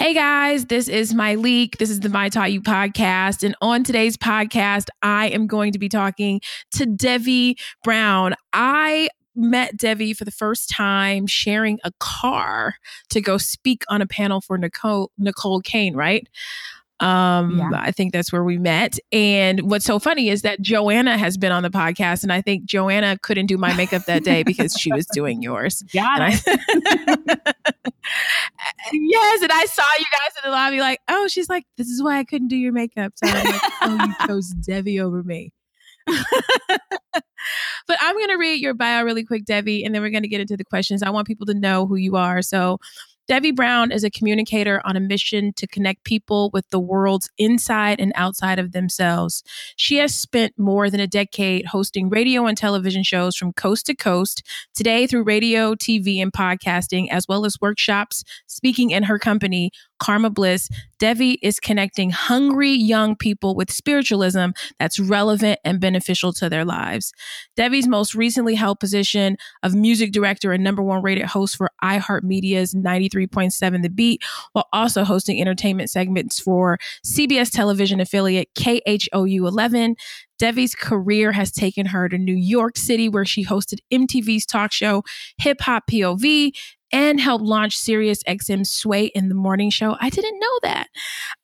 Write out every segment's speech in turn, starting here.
Hey guys, this is Myleik. This is the My Taught You podcast. And on today's podcast, I am going to be talking to Devi Brown. I met Devi for the first time sharing a car to go speak on a panel for Nicole Nicole Kane, right? Um, yeah. I think that's where we met. And what's so funny is that Joanna has been on the podcast, and I think Joanna couldn't do my makeup that day because she was doing yours. Got it. yes, and I saw you guys in the lobby, like, oh, she's like, this is why I couldn't do your makeup. So I'm like, oh, you chose Devi over me. but I'm going to read your bio really quick, Devi, and then we're going to get into the questions. I want people to know who you are. So, Devi Brown is a communicator on a mission to connect people with the world's inside and outside of themselves. She has spent more than a decade hosting radio and television shows from coast to coast, today through radio, TV, and podcasting, as well as workshops, speaking in her company, Karma Bliss, Devi is connecting hungry young people with spiritualism that's relevant and beneficial to their lives. Devi's most recently held position of music director and number one rated host for iHeartMedia's 93.7 The Beat, while also hosting entertainment segments for CBS television affiliate KHOU 11. Devi's career has taken her to New York City, where she hosted MTV's talk show Hip Hop POV and helped launch Sirius XM Sway in the morning show. I didn't know that.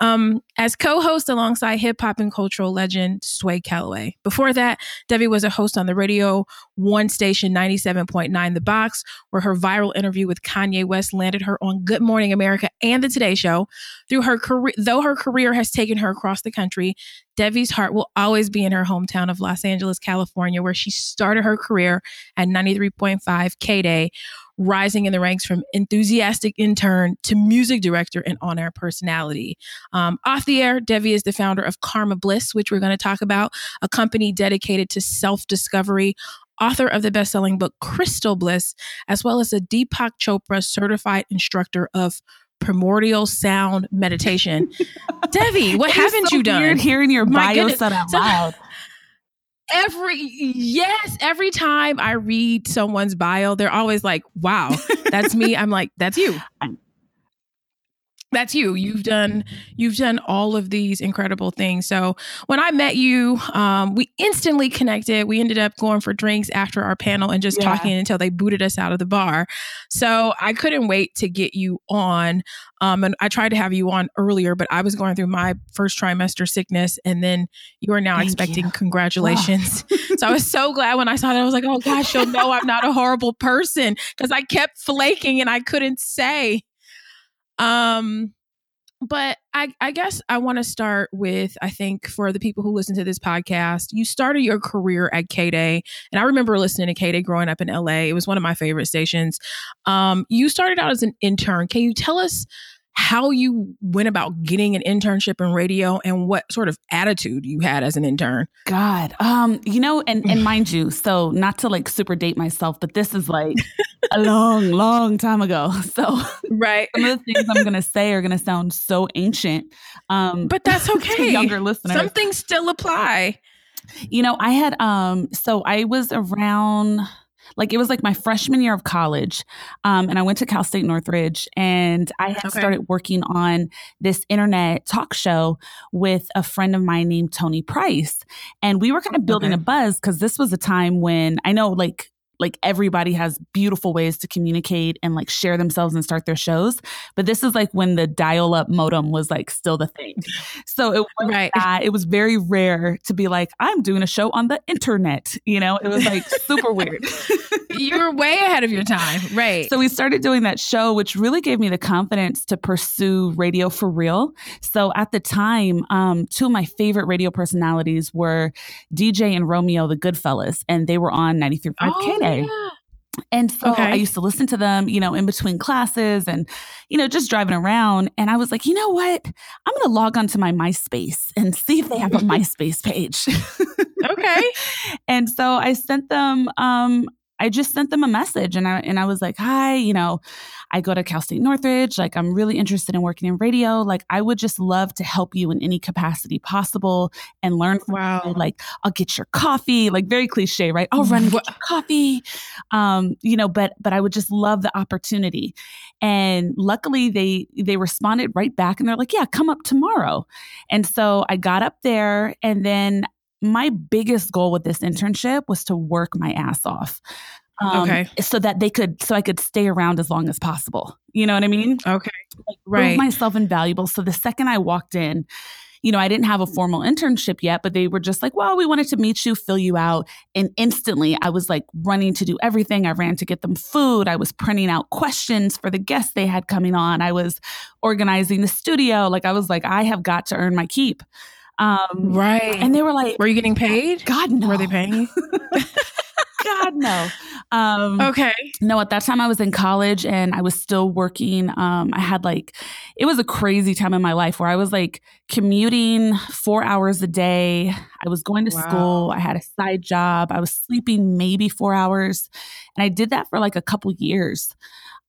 Um, as co-host alongside hip hop and cultural legend Sway Calloway. Before that, Devi was a host on the radio one station 97.9 The Box, where her viral interview with Kanye West landed her on Good Morning America and the Today Show. Through her career, though her career has taken her across the country, Devi's heart will always be in her hometown of Los Angeles, California, where she started her career at 93.5 K Day rising in the ranks from enthusiastic intern to music director and on air personality. Um, off the air, Devi is the founder of Karma Bliss, which we're going to talk about, a company dedicated to self discovery. Author of the best selling book Crystal Bliss, as well as a Deepak Chopra certified instructor of primordial sound meditation. Devi, what haven't so you done? Weird hearing your My bio said out loud every yes every time i read someone's bio they're always like wow that's me i'm like that's you that's you. You've done you've done all of these incredible things. So when i met you um, we instantly connected. We ended up going for drinks after our panel and just yeah. talking until they booted us out of the bar. So i couldn't wait to get you on um, and i tried to have you on earlier but i was going through my first trimester sickness and then you are now Thank expecting you. congratulations. So i was so glad when i saw that. I was like oh gosh you'll know i'm not a horrible person because i kept flaking and i couldn't say um, but I, I guess I want to start with I think for the people who listen to this podcast, you started your career at K Day, and I remember listening to K Day growing up in LA. It was one of my favorite stations. Um, you started out as an intern. Can you tell us how you went about getting an internship in radio and what sort of attitude you had as an intern. God, um, you know, and and mind you, so not to like super date myself, but this is like a long, long time ago. So right, some of the things I'm gonna say are gonna sound so ancient. Um, but that's okay. younger listeners, some things still apply. You know, I had um, so I was around like it was like my freshman year of college. Um, and I went to Cal State Northridge and I had okay. started working on this internet talk show with a friend of mine named Tony Price. And we were kind of building okay. a buzz because this was a time when I know like like everybody has beautiful ways to communicate and like share themselves and start their shows. But this is like when the dial up modem was like still the thing. So it was right. That. It was very rare to be like, I'm doing a show on the internet. You know, it was like super weird. you were way ahead of your time. Right. So we started doing that show, which really gave me the confidence to pursue radio for real. So at the time, um, two of my favorite radio personalities were DJ and Romeo, the Goodfellas, and they were on 93.5 oh, yeah. And so okay. I used to listen to them, you know, in between classes and, you know, just driving around. And I was like, you know what? I'm going to log onto my MySpace and see if they have a MySpace page. okay. And so I sent them um, I just sent them a message and I and I was like, "Hi, you know, I go to Cal State Northridge. Like, I'm really interested in working in radio. Like, I would just love to help you in any capacity possible and learn from wow. you. Like, I'll get your coffee. Like, very cliche, right? I'll run get your coffee. Um, you know, but but I would just love the opportunity. And luckily, they they responded right back and they're like, "Yeah, come up tomorrow." And so I got up there, and then my biggest goal with this internship was to work my ass off. Um, okay. So that they could, so I could stay around as long as possible. You know what I mean? Okay. Like, right. Prove myself invaluable. So the second I walked in, you know, I didn't have a formal internship yet, but they were just like, well, we wanted to meet you, fill you out. And instantly I was like running to do everything. I ran to get them food. I was printing out questions for the guests they had coming on. I was organizing the studio. Like I was like, I have got to earn my keep. Um, right. And they were like, Were you getting paid? God, no. Were they paying you? God, no. Um, okay. No, at that time I was in college and I was still working. Um, I had like, it was a crazy time in my life where I was like commuting four hours a day. I was going to wow. school. I had a side job. I was sleeping maybe four hours. And I did that for like a couple years.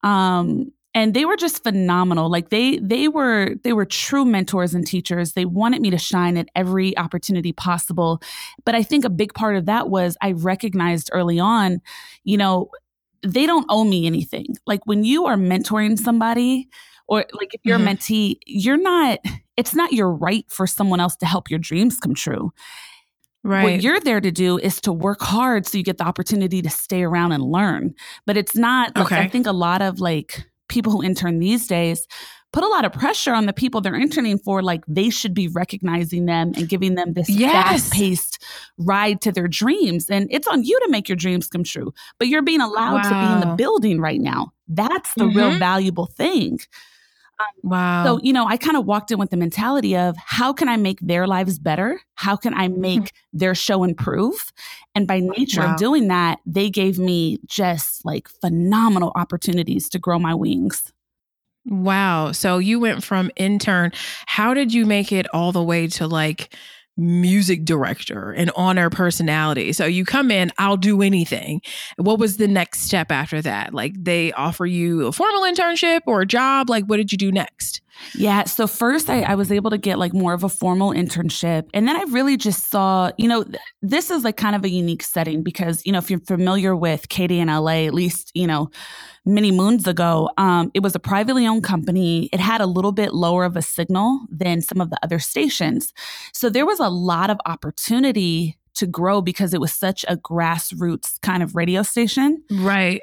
Um, and they were just phenomenal like they they were they were true mentors and teachers they wanted me to shine at every opportunity possible but i think a big part of that was i recognized early on you know they don't owe me anything like when you are mentoring somebody or like if you're mm-hmm. a mentee you're not it's not your right for someone else to help your dreams come true Right. What you're there to do is to work hard so you get the opportunity to stay around and learn. But it's not, okay. I think a lot of like people who intern these days put a lot of pressure on the people they're interning for like they should be recognizing them and giving them this yes. fast-paced ride to their dreams and it's on you to make your dreams come true but you're being allowed wow. to be in the building right now that's the mm-hmm. real valuable thing um, wow so you know i kind of walked in with the mentality of how can i make their lives better how can i mm-hmm. make mm-hmm. their show improve and by nature wow. of doing that they gave me just like phenomenal opportunities to grow my wings Wow. So you went from intern. How did you make it all the way to like music director and honor personality. So you come in, I'll do anything. What was the next step after that? Like they offer you a formal internship or a job? Like what did you do next? Yeah. So first I, I, was able to get like more of a formal internship. And then I really just saw, you know, th- this is like kind of a unique setting because, you know, if you're familiar with KDNLA, at least, you know, many moons ago, um, it was a privately owned company. It had a little bit lower of a signal than some of the other stations. So there was a lot of opportunity to grow because it was such a grassroots kind of radio station. Right.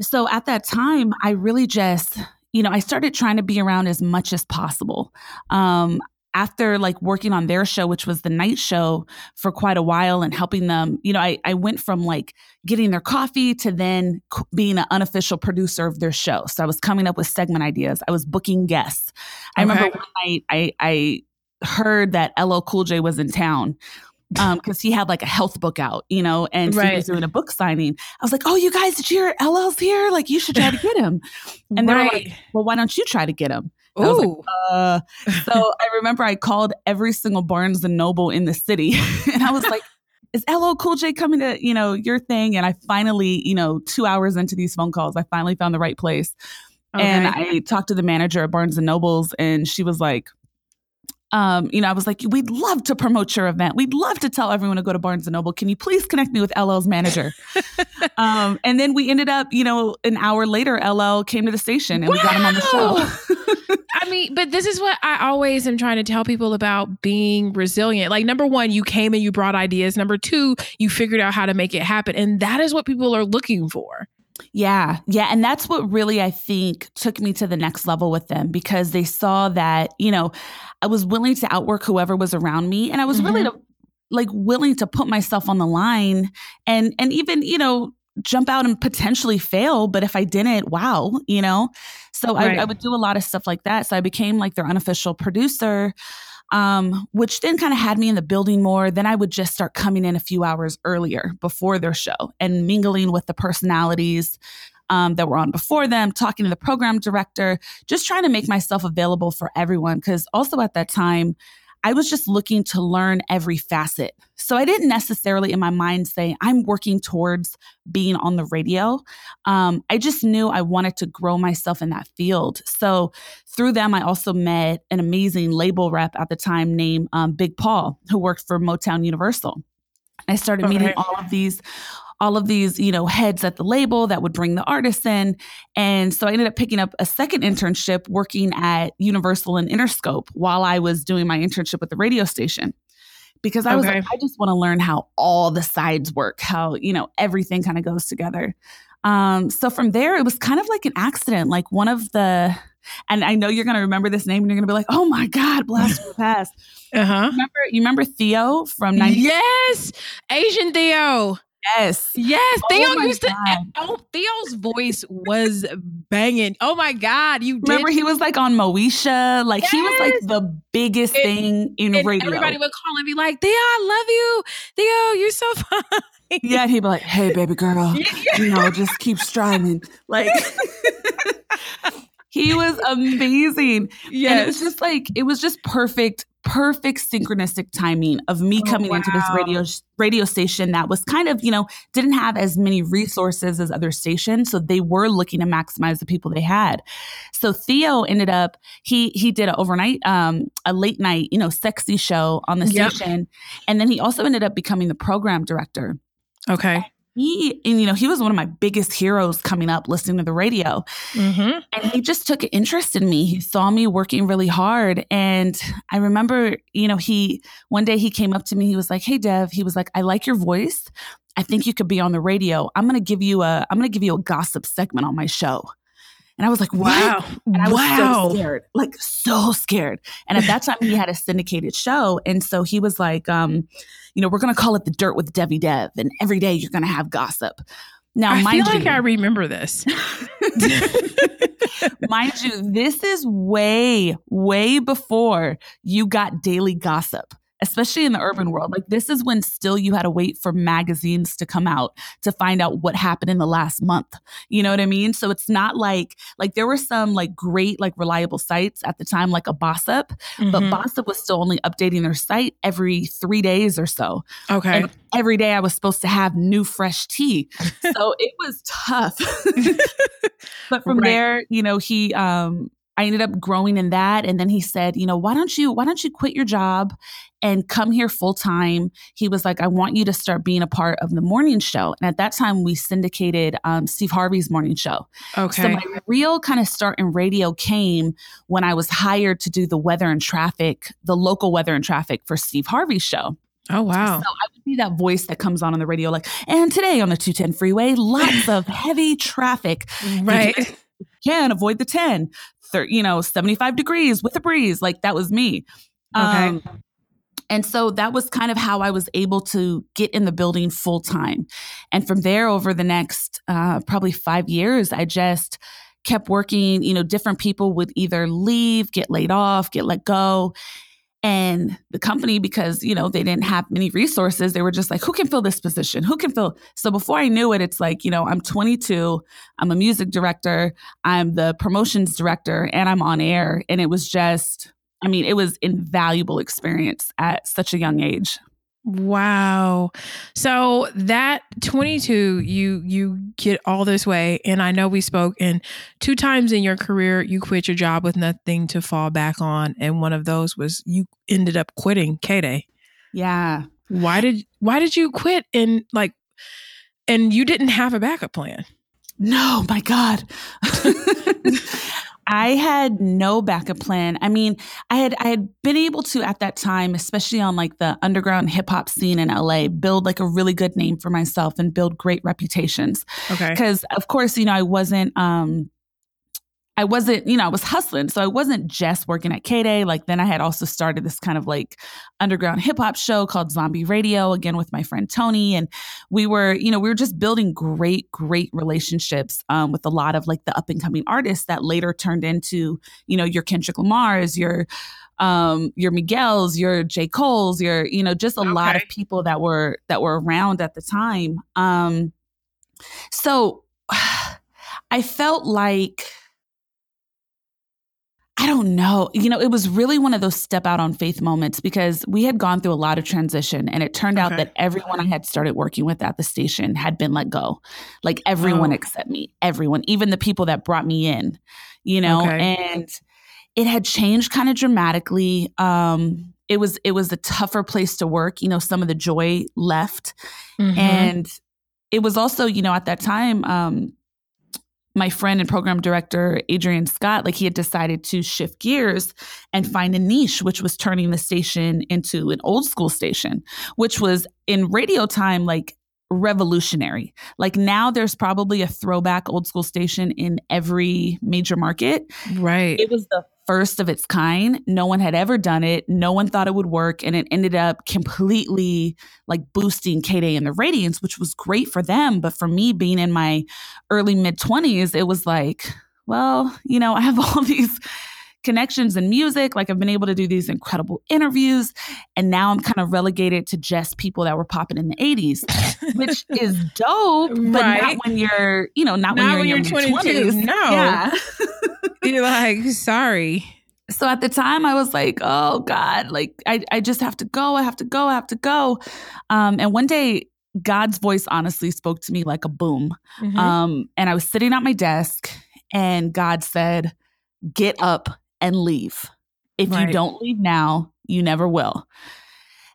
So at that time, I really just you know, I started trying to be around as much as possible. Um, after like working on their show, which was the night show for quite a while and helping them, you know, I, I went from like getting their coffee to then being an unofficial producer of their show. So I was coming up with segment ideas. I was booking guests. I remember one night I, I heard that LL Cool J was in town um because he had like a health book out you know and so right. he was doing a book signing i was like oh you guys did you hear ll's here like you should try to get him and right. they were like well why don't you try to get him Ooh. Like, uh. so I remember I called every single Barnes and Noble in the city, and I was like, "Is LL Cool J coming to you know your thing?" And I finally, you know, two hours into these phone calls, I finally found the right place, okay. and I talked to the manager at Barnes and Nobles, and she was like, um, you know, I was like, we'd love to promote your event. We'd love to tell everyone to go to Barnes and Noble. Can you please connect me with LL's manager? um, and then we ended up, you know, an hour later, LL came to the station and wow. we got him on the show. I mean, but this is what I always am trying to tell people about being resilient. Like, number one, you came and you brought ideas. Number two, you figured out how to make it happen. And that is what people are looking for. Yeah. Yeah. And that's what really, I think, took me to the next level with them because they saw that, you know, I was willing to outwork whoever was around me. And I was mm-hmm. really to, like willing to put myself on the line and and even, you know, jump out and potentially fail. But if I didn't, wow, you know? So right. I, I would do a lot of stuff like that. So I became like their unofficial producer um, which then kind of had me in the building more. Then I would just start coming in a few hours earlier before their show and mingling with the personalities um, that were on before them, talking to the program director, just trying to make myself available for everyone. Because also at that time, I was just looking to learn every facet. So I didn't necessarily in my mind say, I'm working towards being on the radio. Um, I just knew I wanted to grow myself in that field. So through them, I also met an amazing label rep at the time named um, Big Paul, who worked for Motown Universal. I started okay. meeting all of these all of these, you know, heads at the label that would bring the artists in. And so I ended up picking up a second internship working at Universal and Interscope while I was doing my internship with the radio station. Because I was like, I just want to learn how all the sides work, how, you know, everything kind of goes together. Um, so from there, it was kind of like an accident. Like one of the, and I know you're going to remember this name and you're going to be like, oh my God, blast from the past. Uh-huh. Remember, you remember Theo from 90? Yes, Asian Theo. Yes. Yes. Oh Theo used to eh, oh Theo's voice was banging. Oh my God. You remember he was like on Moesha. Like yes. he was like the biggest it, thing in radio. Everybody would call and be like, Theo, I love you. Theo, you're so fun. Yeah, he'd be like, Hey baby girl, yeah. you know, just keep striving. Like he was amazing. Yes. And it was just like, it was just perfect perfect synchronistic timing of me oh, coming wow. into this radio radio station that was kind of you know didn't have as many resources as other stations so they were looking to maximize the people they had so theo ended up he he did an overnight um a late night you know sexy show on the yep. station and then he also ended up becoming the program director okay he and you know he was one of my biggest heroes coming up listening to the radio mm-hmm. and he just took an interest in me he saw me working really hard and i remember you know he one day he came up to me he was like hey dev he was like i like your voice i think you could be on the radio i'm gonna give you a i'm gonna give you a gossip segment on my show and I was like, wow. And I was wow. so scared, like so scared. And at that time, he had a syndicated show. And so he was like, um, you know, we're going to call it the dirt with Devi Dev. And every day you're going to have gossip. Now, I feel like I remember this. mind you, this is way, way before you got daily gossip especially in the urban world. Like this is when still you had to wait for magazines to come out to find out what happened in the last month. You know what I mean? So it's not like like there were some like great like reliable sites at the time like a Bossip, mm-hmm. but Bossip was still only updating their site every 3 days or so. Okay. And every day I was supposed to have new fresh tea. so it was tough. but from right. there, you know, he um I ended up growing in that. And then he said, you know, why don't you, why don't you quit your job and come here full time? He was like, I want you to start being a part of the morning show. And at that time, we syndicated um, Steve Harvey's morning show. Okay. So my real kind of start in radio came when I was hired to do the weather and traffic, the local weather and traffic for Steve Harvey's show. Oh wow! So I would be that voice that comes on on the radio, like, and today on the 210 freeway, lots of heavy traffic. Right. can avoid the 10 30, you know, 75 degrees with a breeze. Like that was me. Okay. Um, and so that was kind of how I was able to get in the building full time. And from there, over the next uh, probably five years, I just kept working. You know, different people would either leave, get laid off, get let go. And the company, because, you know, they didn't have many resources, they were just like, who can fill this position? Who can fill? So before I knew it, it's like, you know, I'm 22, I'm a music director, I'm the promotions director, and I'm on air. And it was just, I mean, it was invaluable experience at such a young age. Wow. So that 22 you you get all this way and I know we spoke and two times in your career you quit your job with nothing to fall back on and one of those was you ended up quitting K-Day. Yeah. Why did why did you quit and like and you didn't have a backup plan? No, my god. I had no backup plan. I mean, I had I had been able to at that time, especially on like the underground hip hop scene in LA, build like a really good name for myself and build great reputations. Okay. Cuz of course, you know, I wasn't um I wasn't, you know, I was hustling. So I wasn't just working at K Day. Like then I had also started this kind of like underground hip hop show called Zombie Radio, again with my friend Tony. And we were, you know, we were just building great, great relationships um, with a lot of like the up and coming artists that later turned into, you know, your Kendrick Lamar's, your um your Miguel's, your J. Cole's, your, you know, just a okay. lot of people that were that were around at the time. Um so I felt like I don't know. You know, it was really one of those step out on faith moments because we had gone through a lot of transition and it turned okay. out that everyone I had started working with at the station had been let go. Like everyone oh. except me, everyone, even the people that brought me in, you know, okay. and it had changed kind of dramatically. Um, it was it was a tougher place to work. You know, some of the joy left. Mm-hmm. And it was also, you know, at that time, um, my friend and program director Adrian Scott, like he had decided to shift gears and find a niche, which was turning the station into an old school station, which was in radio time like revolutionary. Like now there's probably a throwback old school station in every major market. Right. It was the first of its kind. No one had ever done it. No one thought it would work. And it ended up completely like boosting K Day in the Radiance, which was great for them. But for me, being in my early mid 20s, it was like, well, you know, I have all these connections in music. Like I've been able to do these incredible interviews. And now I'm kind of relegated to just people that were popping in the 80s, which is dope, but right. not when you're, you know, not, not when you're, when you're 22. 20s. No. Yeah. you're like, sorry. So at the time I was like, oh God, like I, I just have to go. I have to go. I have to go. Um, and one day God's voice honestly spoke to me like a boom. Mm-hmm. Um, and I was sitting at my desk and God said, get up and leave. If right. you don't leave now, you never will.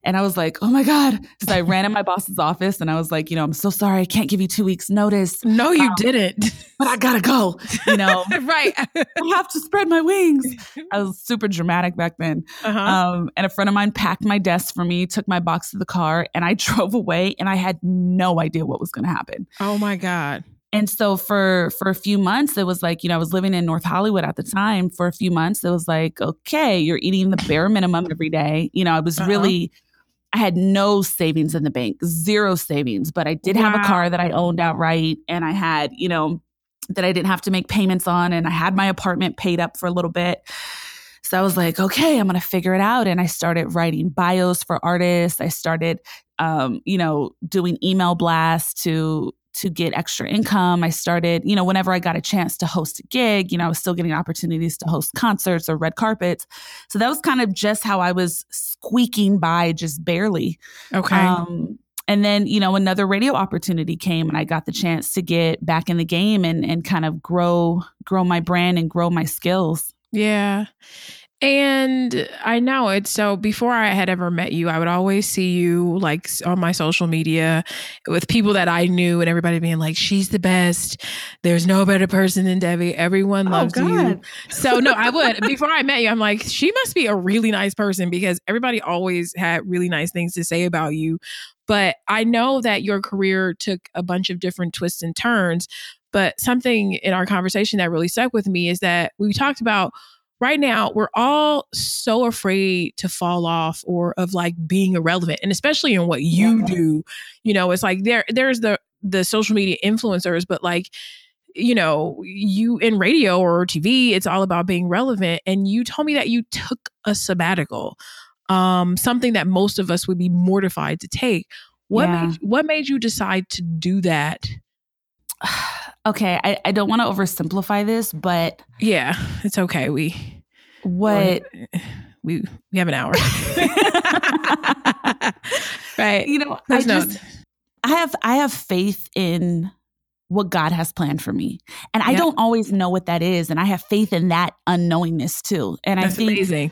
And I was like, oh my God. So I ran in my boss's office and I was like, you know, I'm so sorry. I can't give you two weeks notice. No, you um, didn't. But I gotta go. You know, right. I have to spread my wings. I was super dramatic back then. Uh-huh. Um, and a friend of mine packed my desk for me, took my box to the car, and I drove away and I had no idea what was going to happen. Oh my God. And so for for a few months, it was like, you know, I was living in North Hollywood at the time. For a few months, it was like, okay, you're eating the bare minimum every day. You know, I was uh-huh. really I had no savings in the bank, zero savings, but I did wow. have a car that I owned outright and I had, you know, that I didn't have to make payments on and I had my apartment paid up for a little bit. So I was like, okay, I'm going to figure it out. And I started writing bios for artists. I started, um, you know, doing email blasts to to get extra income. I started, you know, whenever I got a chance to host a gig, you know, I was still getting opportunities to host concerts or red carpets. So that was kind of just how I was squeaking by just barely. Okay. Um, and then, you know, another radio opportunity came and I got the chance to get back in the game and and kind of grow grow my brand and grow my skills. Yeah. And I know it. So before I had ever met you, I would always see you like on my social media with people that I knew and everybody being like, she's the best. There's no better person than Devi. Everyone oh, loves oh, you. So no, I would, before I met you, I'm like, she must be a really nice person because everybody always had really nice things to say about you. But I know that your career took a bunch of different twists and turns. But something in our conversation that really stuck with me is that we talked about right now we're all so afraid to fall off or of like being irrelevant and especially in what you do you know it's like there there's the the social media influencers but like you know you in radio or tv it's all about being relevant and you told me that you took a sabbatical um something that most of us would be mortified to take. What yeah. made what made you decide to do that okay, I, I don't want to oversimplify this, but yeah, it's okay. We what we we have an hour. right. You know, There's I no, just I have I have faith in what God has planned for me. And I don't always know what that is. And I have faith in that unknowingness too. And That's I think amazing.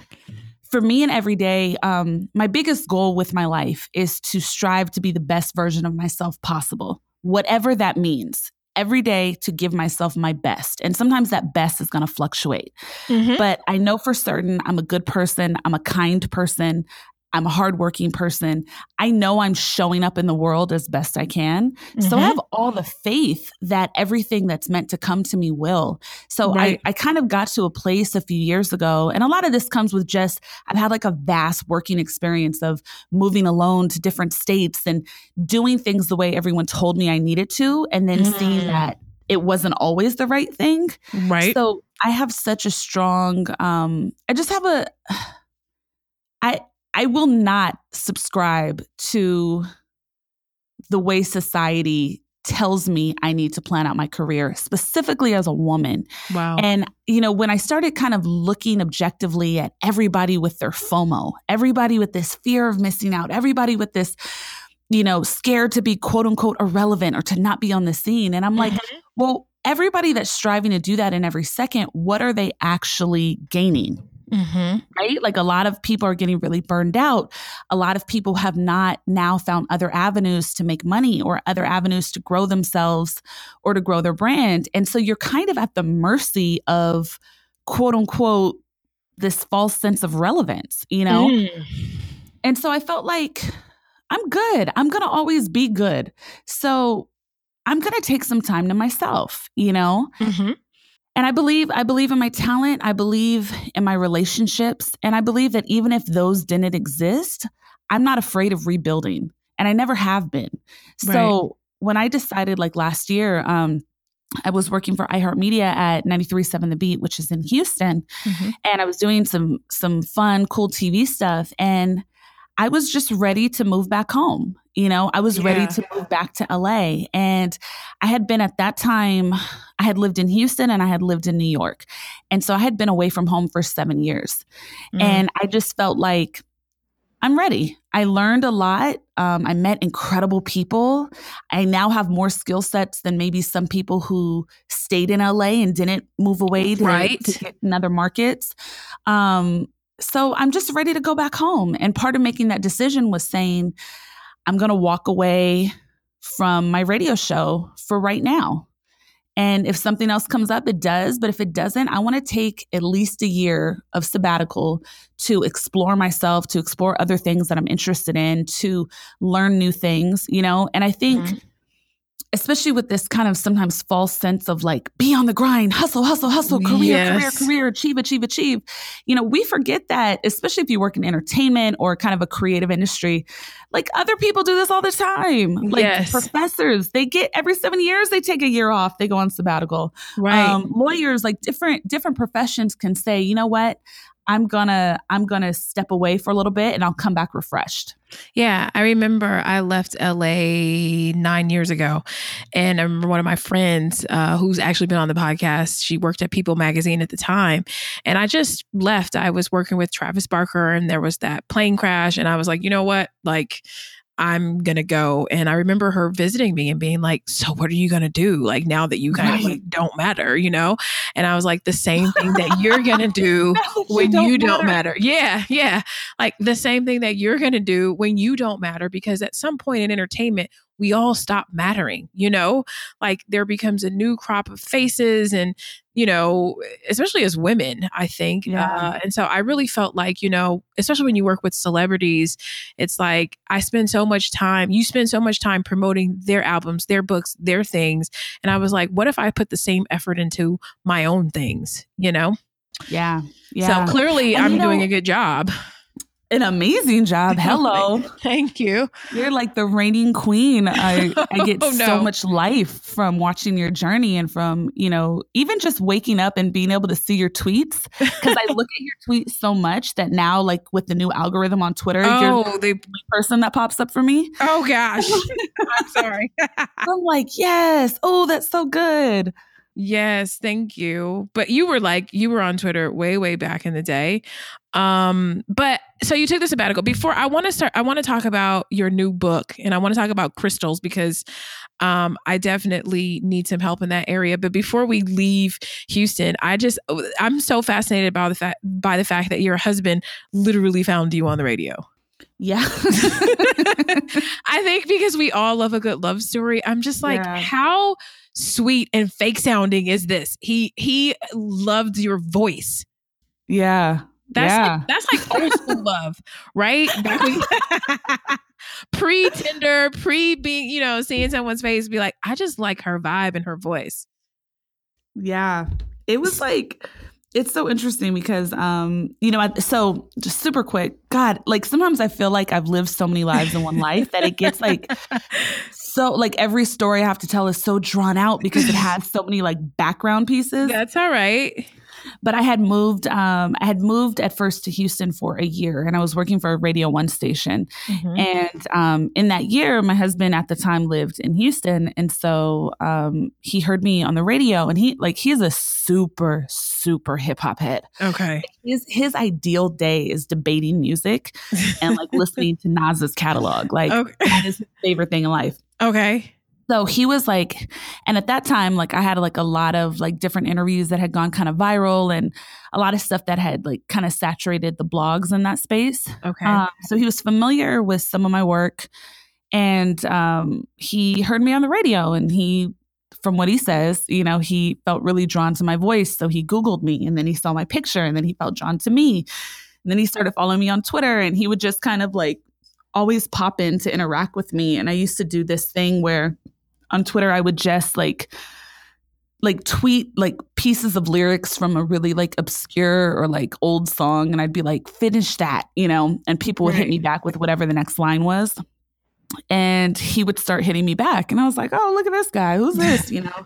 For me and every day, um, my biggest goal with my life is to strive to be the best version of myself possible, whatever that means every day to give myself my best. And sometimes that best is going to fluctuate. Mm-hmm. But I know for certain I'm a good person, I'm a kind person, I'm a hardworking person. I know I'm showing up in the world as best I can. Mm-hmm. So I mm-hmm. have all the faith that everything that's meant to come to me will. So right. I, I kind of got to a place a few years ago, and a lot of this comes with just I've had like a vast working experience of moving alone to different states and doing things the way everyone told me I needed to, and then mm. seeing that it wasn't always the right thing. Right. So I have such a strong um I just have a I I will not subscribe to the way society tells me I need to plan out my career, specifically as a woman. Wow. And, you know, when I started kind of looking objectively at everybody with their FOMO, everybody with this fear of missing out, everybody with this, you know, scared to be quote unquote irrelevant or to not be on the scene. And I'm like, mm-hmm. well, everybody that's striving to do that in every second, what are they actually gaining? Mm-hmm. Right? Like a lot of people are getting really burned out. A lot of people have not now found other avenues to make money or other avenues to grow themselves or to grow their brand. And so you're kind of at the mercy of quote unquote this false sense of relevance, you know? Mm. And so I felt like I'm good. I'm going to always be good. So I'm going to take some time to myself, you know? Mm-hmm. And I believe I believe in my talent, I believe in my relationships, and I believe that even if those didn't exist, I'm not afraid of rebuilding, and I never have been. Right. So when I decided like last year, um, I was working for iHeartMedia at 93.7 The Beat, which is in Houston, mm-hmm. and I was doing some some fun, cool TV stuff, and I was just ready to move back home. You know, I was yeah. ready to move back to LA. And I had been at that time, I had lived in Houston and I had lived in New York. And so I had been away from home for seven years. Mm. And I just felt like I'm ready. I learned a lot. Um, I met incredible people. I now have more skill sets than maybe some people who stayed in LA and didn't move away to, right. to get in other markets. Um, so I'm just ready to go back home. And part of making that decision was saying, I'm going to walk away from my radio show for right now. And if something else comes up, it does. But if it doesn't, I want to take at least a year of sabbatical to explore myself, to explore other things that I'm interested in, to learn new things, you know? And I think. Mm-hmm especially with this kind of sometimes false sense of like be on the grind, hustle, hustle, hustle, career, yes. career, career, achieve, achieve, achieve. You know, we forget that, especially if you work in entertainment or kind of a creative industry, like other people do this all the time. Like yes. professors, they get every seven years, they take a year off, they go on sabbatical. Right. Um, lawyers, like different different professions can say, you know what, I'm gonna I'm gonna step away for a little bit and I'll come back refreshed. Yeah, I remember I left LA nine years ago, and I remember one of my friends uh, who's actually been on the podcast. She worked at People Magazine at the time, and I just left. I was working with Travis Barker, and there was that plane crash, and I was like, you know what, like I'm gonna go. And I remember her visiting me and being like, So what are you gonna do? Like now that you kind right. of like don't matter, you know? And I was like, the same thing that you're gonna do when you don't, matter. matter. Yeah, yeah. Like the same thing that you're gonna do when you don't matter, because at some point in entertainment, we all stop mattering, you know? Like there becomes a new crop of faces and, you know, especially as women, I think. Yeah. Uh, and so I really felt like, you know, especially when you work with celebrities, it's like I spend so much time, you spend so much time promoting their albums, their books, their things. And I was like, what if I put the same effort into my own things, you know? Yeah. Yeah. So clearly and I'm know, doing a good job an amazing job. Hello. Thank you. You're like the reigning queen. I, I get oh, no. so much life from watching your journey and from, you know, even just waking up and being able to see your tweets. Because I look at your tweets so much that now, like with the new algorithm on Twitter, oh, you're the person that pops up for me. Oh, gosh. I'm sorry. I'm like, yes. Oh, that's so good. Yes, thank you. But you were like you were on Twitter way way back in the day. Um but so you took the sabbatical. Before I want to start I want to talk about your new book and I want to talk about crystals because um I definitely need some help in that area. But before we leave Houston, I just I'm so fascinated by the fact by the fact that your husband literally found you on the radio. Yeah. I think because we all love a good love story. I'm just like, yeah. how sweet and fake sounding is this? He he loved your voice. Yeah. That's yeah. like that's like old school love, right? pre Tinder, pre being, you know, seeing someone's face, be like, I just like her vibe and her voice. Yeah. It was like it's so interesting because um you know so just super quick god like sometimes i feel like i've lived so many lives in one life that it gets like so like every story i have to tell is so drawn out because it has so many like background pieces that's all right but I had moved. Um, I had moved at first to Houston for a year, and I was working for a Radio One station. Mm-hmm. And um, in that year, my husband at the time lived in Houston, and so um, he heard me on the radio, and he like he's a super super hip hop head. Okay, his his ideal day is debating music and like listening to Nas's catalog. Like okay. that is his favorite thing in life. Okay. So he was like, and at that time, like I had like a lot of like different interviews that had gone kind of viral and a lot of stuff that had like kind of saturated the blogs in that space. Okay. Um, so he was familiar with some of my work and um, he heard me on the radio and he, from what he says, you know, he felt really drawn to my voice. So he Googled me and then he saw my picture and then he felt drawn to me. And then he started following me on Twitter and he would just kind of like always pop in to interact with me. And I used to do this thing where on Twitter, I would just like like tweet like pieces of lyrics from a really like obscure or like old song and I'd be like finish that, you know, and people would right. hit me back with whatever the next line was. And he would start hitting me back and I was like, "Oh, look at this guy. Who's this?" you know.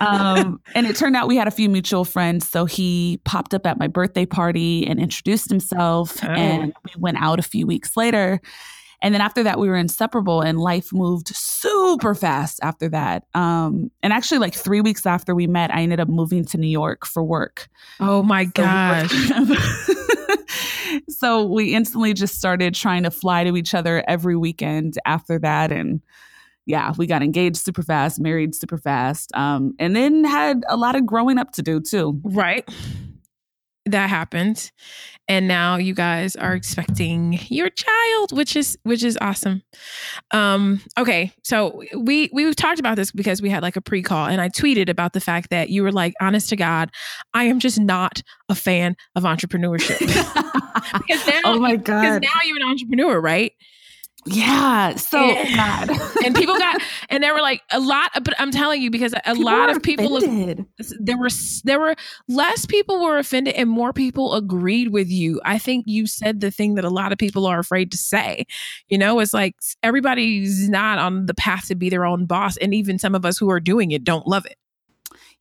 um, and it turned out we had a few mutual friends, so he popped up at my birthday party and introduced himself oh. and we went out a few weeks later and then after that, we were inseparable and life moved super fast after that. Um, and actually, like three weeks after we met, I ended up moving to New York for work. Oh my so gosh. so we instantly just started trying to fly to each other every weekend after that. And yeah, we got engaged super fast, married super fast, um, and then had a lot of growing up to do too. Right that happened and now you guys are expecting your child which is which is awesome. Um okay so we we talked about this because we had like a pre-call and i tweeted about the fact that you were like honest to god i am just not a fan of entrepreneurship. Because now, oh my god. because now you're an entrepreneur right yeah, so and, and people got and there were like a lot but I'm telling you because a people lot of people offended. there were there were less people were offended and more people agreed with you. I think you said the thing that a lot of people are afraid to say. You know, it's like everybody's not on the path to be their own boss and even some of us who are doing it don't love it.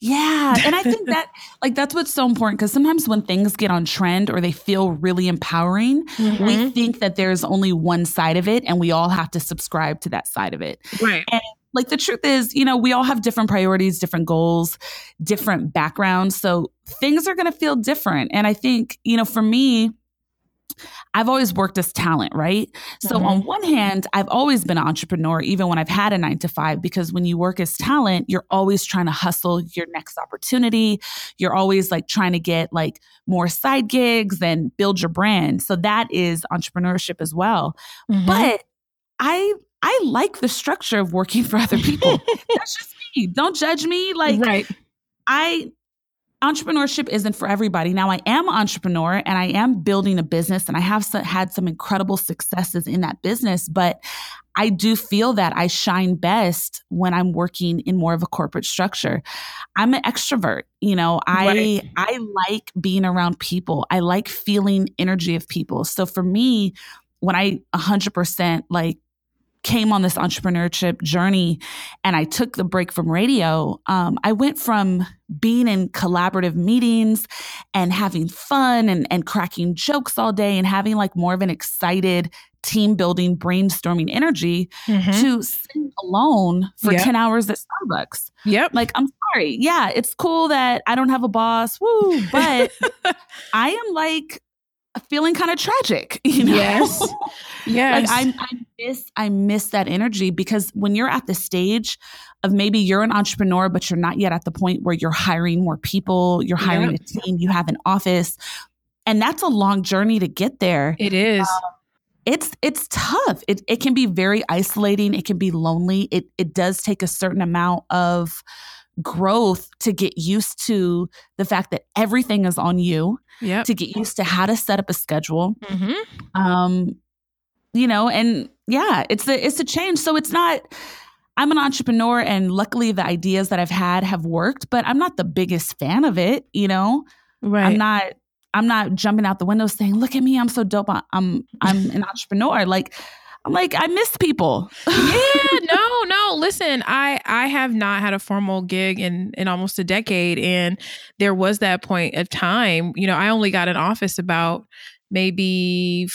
Yeah. And I think that, like, that's what's so important because sometimes when things get on trend or they feel really empowering, mm-hmm. we think that there's only one side of it and we all have to subscribe to that side of it. Right. And like, the truth is, you know, we all have different priorities, different goals, different backgrounds. So things are going to feel different. And I think, you know, for me, I've always worked as talent, right? So, mm-hmm. on one hand, I've always been an entrepreneur, even when I've had a nine to five, because when you work as talent, you're always trying to hustle your next opportunity. You're always like trying to get like more side gigs and build your brand. So, that is entrepreneurship as well. Mm-hmm. But I, I like the structure of working for other people. That's just me. Don't judge me. Like, right. I entrepreneurship isn't for everybody. Now, I am an entrepreneur and I am building a business and I have had some incredible successes in that business, but I do feel that I shine best when I'm working in more of a corporate structure. I'm an extrovert, you know, I right. I like being around people. I like feeling energy of people. So for me, when I 100% like came on this entrepreneurship journey and I took the break from radio, um, I went from being in collaborative meetings and having fun and, and cracking jokes all day and having like more of an excited team building, brainstorming energy mm-hmm. to sitting alone for yep. 10 hours at Starbucks. Yep. Like, I'm sorry. Yeah, it's cool that I don't have a boss. Woo. But I am like feeling kind of tragic, you know? Yes. Yes. like I, I miss I miss that energy because when you're at the stage of maybe you're an entrepreneur, but you're not yet at the point where you're hiring more people, you're hiring yep. a team, you have an office. And that's a long journey to get there. It is. Um, it's it's tough. It it can be very isolating. It can be lonely. It it does take a certain amount of growth to get used to the fact that everything is on you. Yeah. To get used to how to set up a schedule. Mm-hmm. Um, you know, and yeah, it's a it's a change. So it's not. I'm an entrepreneur, and luckily the ideas that I've had have worked, but I'm not the biggest fan of it. You know, right? I'm not. I'm not jumping out the window saying, "Look at me, I'm so dope. I'm I'm an entrepreneur." Like I'm like, I miss people. yeah, no, no. Listen, I I have not had a formal gig in in almost a decade, and there was that point of time. You know, I only got an office about maybe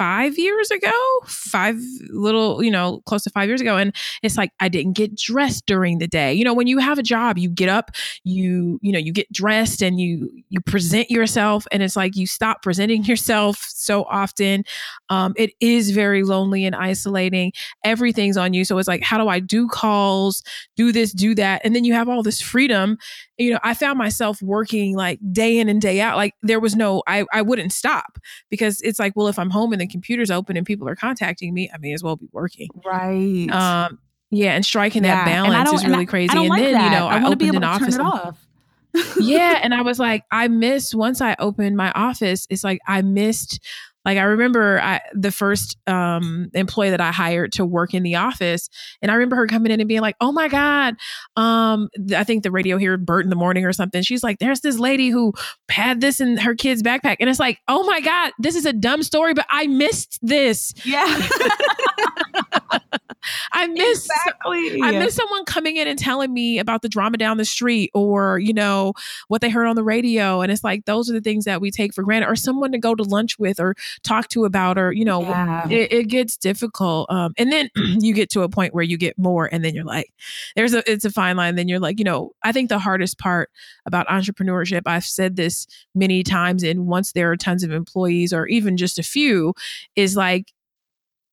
five years ago, five little, you know, close to five years ago. And it's like I didn't get dressed during the day. You know, when you have a job, you get up, you, you know, you get dressed and you you present yourself. And it's like you stop presenting yourself so often. Um, it is very lonely and isolating. Everything's on you. So it's like, how do I do calls, do this, do that? And then you have all this freedom you know, I found myself working like day in and day out. Like there was no, I, I wouldn't stop because it's like, well, if I'm home and the computer's open and people are contacting me, I may as well be working. Right. Um, yeah, and striking yeah. that balance is really I, crazy. and like then, that. you know, I, I opened an office. off yeah, and I was like, I missed once I opened my office. It's like I missed like I remember I, the first um, employee that I hired to work in the office, and I remember her coming in and being like, "Oh my god!" Um, I think the radio here, Bert in the morning or something. She's like, "There's this lady who had this in her kid's backpack," and it's like, "Oh my god, this is a dumb story, but I missed this." Yeah. I miss exactly. I miss someone coming in and telling me about the drama down the street or, you know, what they heard on the radio. And it's like those are the things that we take for granted, or someone to go to lunch with or talk to about, or, you know, yeah. it, it, gets difficult. Um, and then you get to a point where you get more and then you're like, there's a it's a fine line. Then you're like, you know, I think the hardest part about entrepreneurship, I've said this many times, and once there are tons of employees or even just a few, is like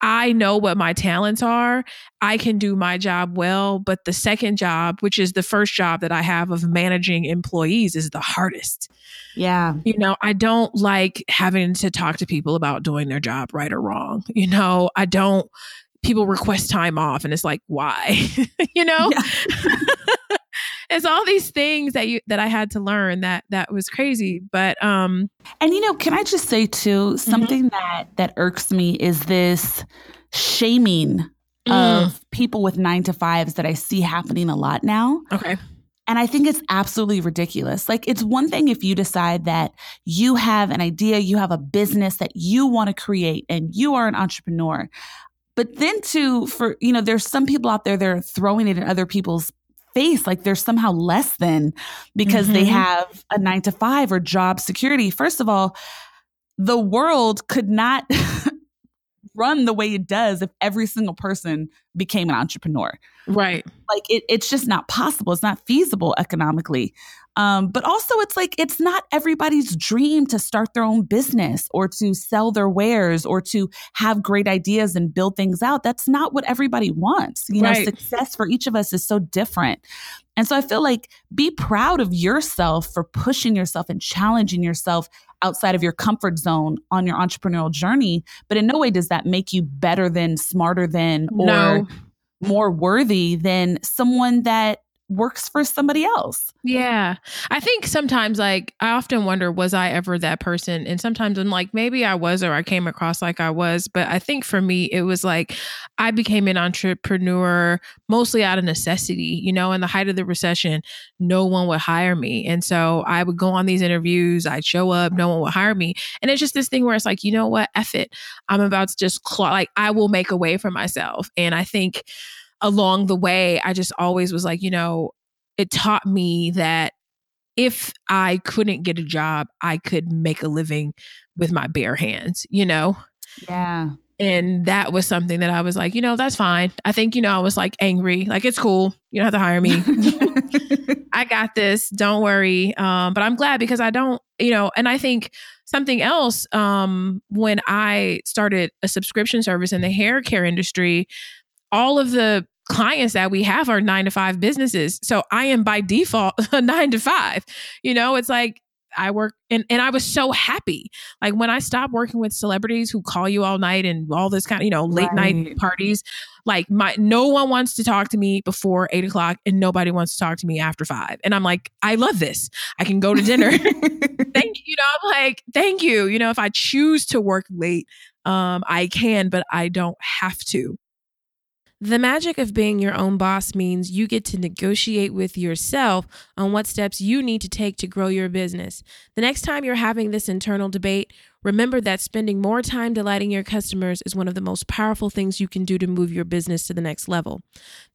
I know what my talents are. I can do my job well. But the second job, which is the first job that I have of managing employees, is the hardest. Yeah. You know, I don't like having to talk to people about doing their job right or wrong. You know, I don't, people request time off and it's like, why? you know? It's all these things that you that I had to learn that that was crazy. But um And you know, can I just say too, mm-hmm. something mm-hmm. that that irks me is this shaming mm. of people with nine to fives that I see happening a lot now. Okay. And I think it's absolutely ridiculous. Like, it's one thing if you decide that you have an idea, you have a business that you want to create, and you are an entrepreneur. But then, to, for, you know, there's some people out there that are throwing it in other people's face like they're somehow less than because mm-hmm. they have a nine to five or job security. First of all, the world could not run the way it does if every single person became an entrepreneur. Right. Like it, it's just not possible. It's not feasible economically. Um, but also, it's like it's not everybody's dream to start their own business or to sell their wares or to have great ideas and build things out. That's not what everybody wants. You right. know, success for each of us is so different. And so I feel like be proud of yourself for pushing yourself and challenging yourself outside of your comfort zone on your entrepreneurial journey. But in no way does that make you better than, smarter than, or no. more worthy than someone that works for somebody else. Yeah. I think sometimes like I often wonder was I ever that person and sometimes I'm like maybe I was or I came across like I was, but I think for me it was like I became an entrepreneur mostly out of necessity, you know, in the height of the recession, no one would hire me. And so I would go on these interviews, I'd show up, no one would hire me. And it's just this thing where it's like, you know what? Eff it. I'm about to just claw like I will make a way for myself. And I think along the way, I just always was like, you know, it taught me that if I couldn't get a job, I could make a living with my bare hands, you know? Yeah. And that was something that I was like, you know, that's fine. I think, you know, I was like angry, like it's cool. You don't have to hire me. I got this. Don't worry. Um, but I'm glad because I don't, you know, and I think something else, um, when I started a subscription service in the hair care industry, all of the clients that we have are nine to five businesses. So I am by default a nine to five. You know, it's like I work and, and I was so happy. Like when I stopped working with celebrities who call you all night and all this kind of, you know, late right. night parties, like my no one wants to talk to me before eight o'clock and nobody wants to talk to me after five. And I'm like, I love this. I can go to dinner. thank you. You know, I'm like, thank you. You know, if I choose to work late, um, I can, but I don't have to. The magic of being your own boss means you get to negotiate with yourself on what steps you need to take to grow your business. The next time you're having this internal debate, remember that spending more time delighting your customers is one of the most powerful things you can do to move your business to the next level.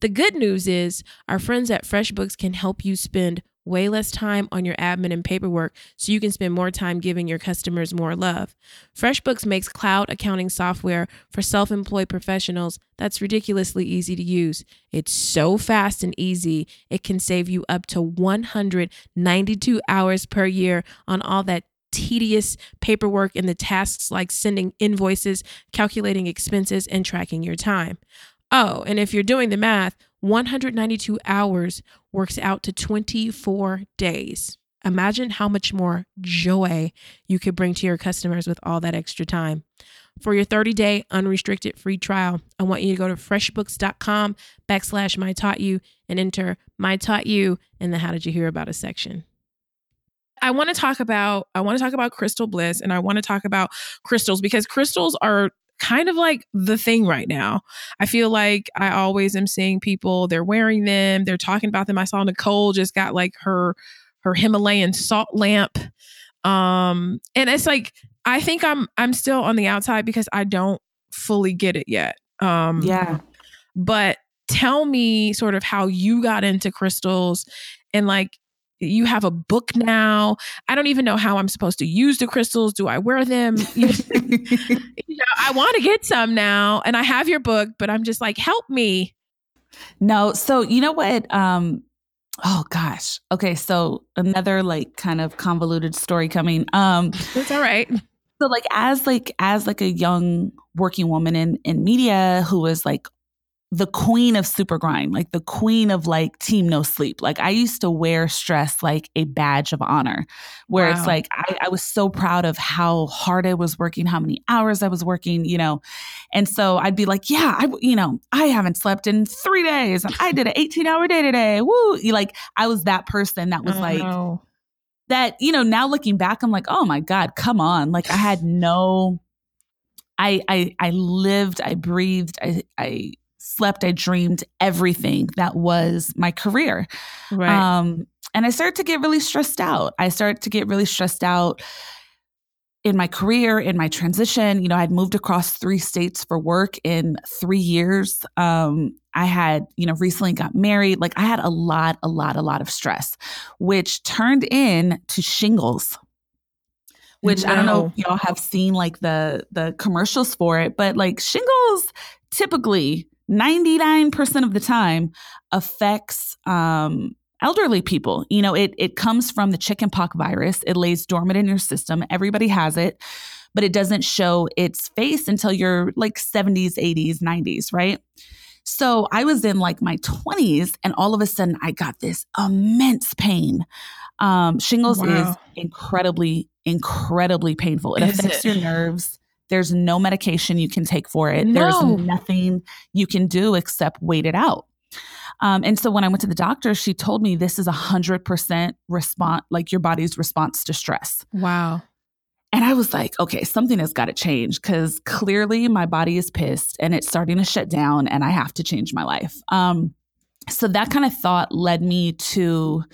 The good news is, our friends at FreshBooks can help you spend way less time on your admin and paperwork so you can spend more time giving your customers more love. FreshBooks makes cloud accounting software for self employed professionals that's ridiculously easy to use. It's so fast and easy, it can save you up to 192 hours per year on all that tedious paperwork and the tasks like sending invoices, calculating expenses, and tracking your time. Oh, and if you're doing the math, 192 hours works out to 24 days. Imagine how much more joy you could bring to your customers with all that extra time. For your 30 day unrestricted free trial, I want you to go to freshbooks.com backslash my taught you and enter my taught you in the how did you hear about us section. I want to talk about I want to talk about crystal bliss and I want to talk about crystals because crystals are kind of like the thing right now. I feel like I always am seeing people, they're wearing them, they're talking about them. I saw Nicole just got like her her Himalayan salt lamp. Um and it's like I think I'm I'm still on the outside because I don't fully get it yet. Um Yeah. But tell me sort of how you got into crystals and like you have a book now. I don't even know how I'm supposed to use the crystals. Do I wear them? you know, I want to get some now and I have your book, but I'm just like, help me. No, so you know what? Um, oh gosh. Okay, so another like kind of convoluted story coming. Um It's all right. So like as like as like a young working woman in in media who was like the queen of super grind, like the queen of like team no sleep. Like I used to wear stress like a badge of honor, where wow. it's like I, I, was so proud of how hard I was working, how many hours I was working, you know. And so I'd be like, yeah, I, you know, I haven't slept in three days. I did an 18 hour day today. Woo. Like I was that person that was oh, like, no. that, you know, now looking back, I'm like, oh my God, come on. Like I had no, I, I, I lived, I breathed, I, I, slept, I dreamed everything that was my career. Right. Um, and I started to get really stressed out. I started to get really stressed out in my career, in my transition. You know, I'd moved across three states for work in three years. Um, I had, you know, recently got married. Like I had a lot, a lot, a lot of stress, which turned in to shingles. Which no. I don't know if y'all have seen like the the commercials for it, but like shingles typically 99% of the time affects um, elderly people. You know, it it comes from the chickenpox virus. It lays dormant in your system. Everybody has it, but it doesn't show its face until you're like 70s, 80s, 90s, right? So I was in like my 20s and all of a sudden I got this immense pain. Um, shingles wow. is incredibly, incredibly painful. It is affects it? your nerves. There's no medication you can take for it. No. There's nothing you can do except wait it out. Um, and so when I went to the doctor, she told me this is a hundred percent response, like your body's response to stress. Wow. And I was like, okay, something has got to change because clearly my body is pissed and it's starting to shut down and I have to change my life. Um, so that kind of thought led me to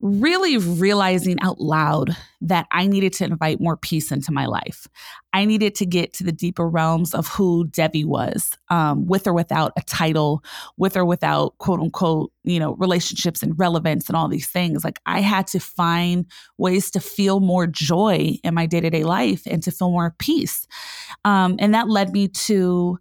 really realizing out loud that I needed to invite more peace into my life. I needed to get to the deeper realms of who Devi was, um, with or without a title, with or without quote unquote, you know, relationships and relevance and all these things. Like I had to find ways to feel more joy in my day to day life and to feel more peace. Um, and that led me to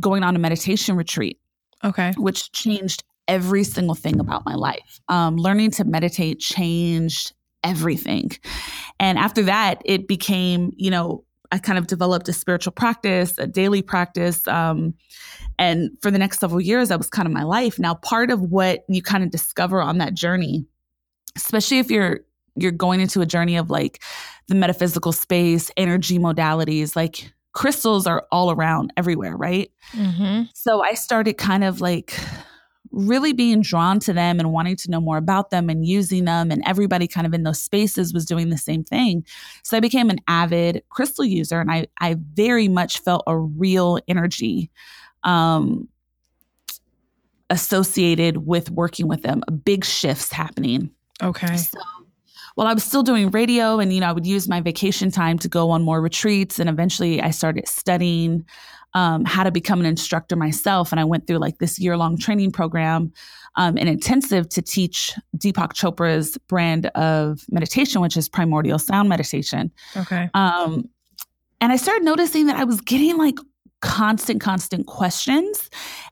going on a meditation retreat. Okay. Which changed every single thing about my life. Um, learning to meditate changed everything. And after that, it became, you know, I kind of developed a spiritual practice, a daily practice. Um, and for the next several years, that was kind of my life. Now, part of what you kind of discover on that journey, especially if you're you're going into a journey of like the metaphysical space, energy modalities, like crystals are all around everywhere, right? Mm-hmm. So I started kind of like really being drawn to them and wanting to know more about them and using them. And everybody kind of in those spaces was doing the same thing. So I became an avid crystal user and I, I very much felt a real energy. Um, associated with working with them, big shifts happening. Okay. So, well, I was still doing radio and, you know, I would use my vacation time to go on more retreats. And eventually I started studying um, how to become an instructor myself. And I went through like this year long training program, um, an intensive to teach Deepak Chopra's brand of meditation, which is primordial sound meditation. Okay. Um, and I started noticing that I was getting like constant, constant questions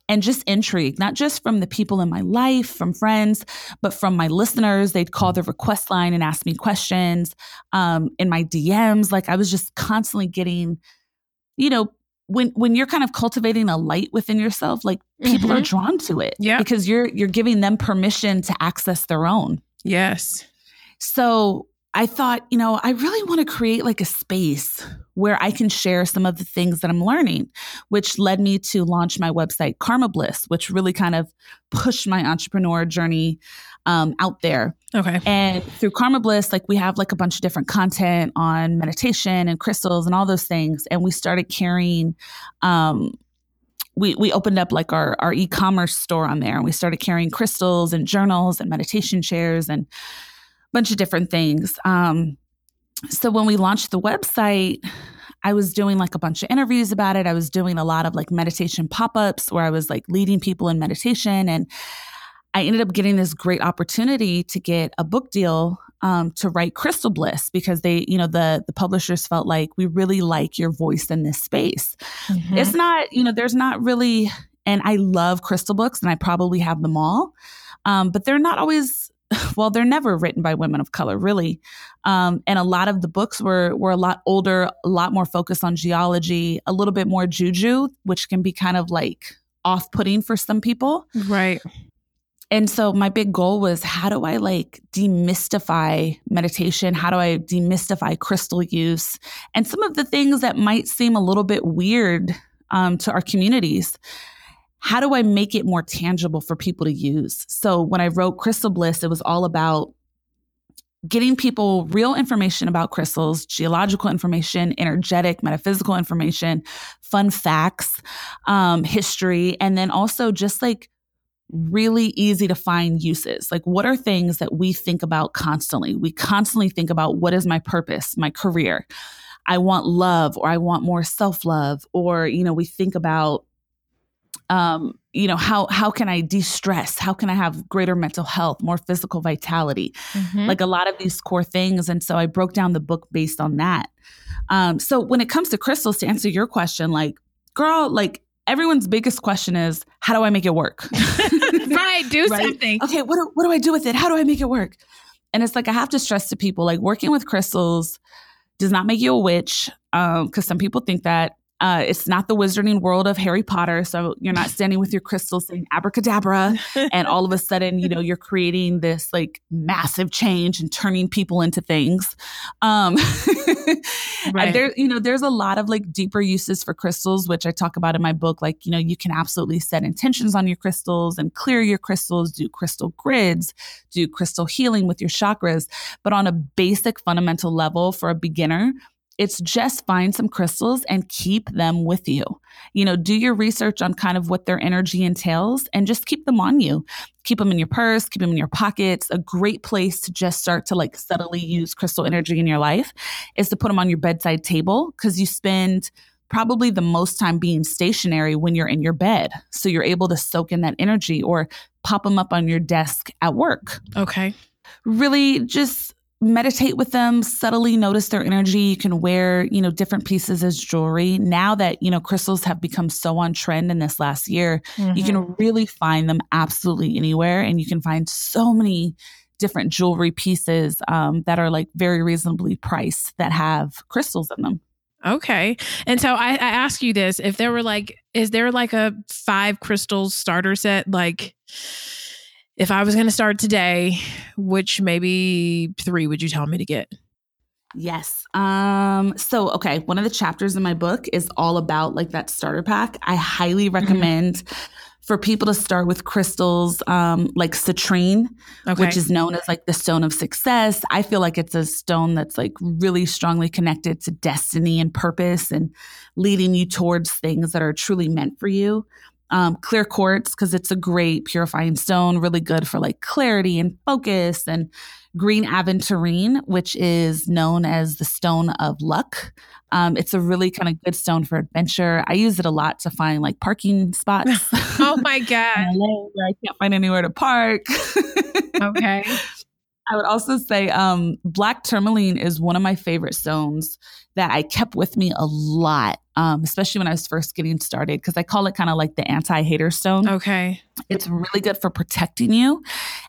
and just intrigue, not just from the people in my life, from friends, but from my listeners. They'd call the request line and ask me questions um, in my DMs. Like I was just constantly getting, you know, when when you're kind of cultivating a light within yourself, like people mm-hmm. are drawn to it, yeah, because you're you're giving them permission to access their own. Yes. So I thought, you know, I really want to create like a space where I can share some of the things that I'm learning, which led me to launch my website, Karma Bliss, which really kind of pushed my entrepreneur journey um, out there. Okay. And through Karma Bliss, like we have like a bunch of different content on meditation and crystals and all those things. And we started carrying, um, we, we opened up like our, our e-commerce store on there and we started carrying crystals and journals and meditation chairs and a bunch of different things. Um, so when we launched the website, I was doing like a bunch of interviews about it. I was doing a lot of like meditation pop ups where I was like leading people in meditation. And I ended up getting this great opportunity to get a book deal um, to write Crystal Bliss because they, you know, the the publishers felt like we really like your voice in this space. Mm-hmm. It's not, you know, there's not really, and I love crystal books and I probably have them all, um, but they're not always well, they're never written by women of color, really. Um, and a lot of the books were were a lot older, a lot more focused on geology, a little bit more juju, which can be kind of like off putting for some people. Right. And so my big goal was how do I like demystify meditation? How do I demystify crystal use and some of the things that might seem a little bit weird um, to our communities? how do I make it more tangible for people to use? So when I wrote Crystal Bliss, it was all about getting people real information about crystals, geological information, energetic, metaphysical information, fun facts, um, history, and then also just like really easy to find uses. Like, what are things that we think about constantly? We constantly think about what is my purpose, my career. I want love, or I want more self love, or, you know, we think about um, you know how how can i de-stress how can i have greater mental health more physical vitality mm-hmm. like a lot of these core things and so i broke down the book based on that um, so when it comes to crystals to answer your question like girl like everyone's biggest question is how do i make it work? Right do right? something. Okay what do, what do i do with it? How do i make it work? And it's like i have to stress to people like working with crystals does not make you a witch because um, some people think that uh, it's not the wizarding world of Harry Potter. So you're not standing with your crystal saying abracadabra, and all of a sudden, you know, you're creating this like massive change and turning people into things. Um, right. there, you know, there's a lot of like deeper uses for crystals, which I talk about in my book. Like, you know, you can absolutely set intentions on your crystals and clear your crystals, do crystal grids, do crystal healing with your chakras. But on a basic fundamental level for a beginner, it's just find some crystals and keep them with you. You know, do your research on kind of what their energy entails and just keep them on you. Keep them in your purse, keep them in your pockets. A great place to just start to like subtly use crystal energy in your life is to put them on your bedside table because you spend probably the most time being stationary when you're in your bed. So you're able to soak in that energy or pop them up on your desk at work. Okay. Really just meditate with them, subtly notice their energy. You can wear, you know, different pieces as jewelry. Now that, you know, crystals have become so on trend in this last year, mm-hmm. you can mm-hmm. really find them absolutely anywhere. And you can find so many different jewelry pieces um, that are like very reasonably priced that have crystals in them. Okay. And so I, I ask you this if there were like, is there like a five crystals starter set? Like, if I was going to start today, which maybe three would you tell me to get? Yes. Um so okay, one of the chapters in my book is all about like that starter pack. I highly mm-hmm. recommend mm-hmm. for people to start with crystals um like citrine, okay. which is known as like the stone of success. I feel like it's a stone that's like really strongly connected to destiny and purpose and leading you towards things that are truly meant for you. Um, clear quartz because it's a great purifying stone, really good for like clarity and focus, and green aventurine, which is known as the stone of luck. Um, it's a really kind of good stone for adventure. I use it a lot to find like parking spots. oh my god! where I can't find anywhere to park. okay. I would also say um, black tourmaline is one of my favorite stones that I kept with me a lot, um, especially when I was first getting started, because I call it kind of like the anti hater stone. Okay. It's really good for protecting you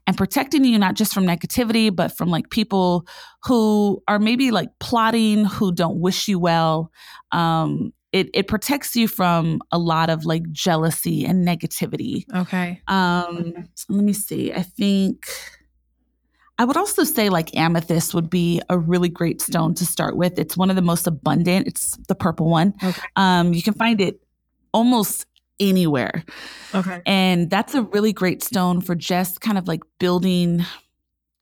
and protecting you not just from negativity, but from like people who are maybe like plotting, who don't wish you well. Um, it, it protects you from a lot of like jealousy and negativity. Okay. Um, let me see. I think I would also say like amethyst would be a really great stone to start with. It's one of the most abundant. It's the purple one. Okay. Um, you can find it almost anywhere. Okay. And that's a really great stone for just kind of like building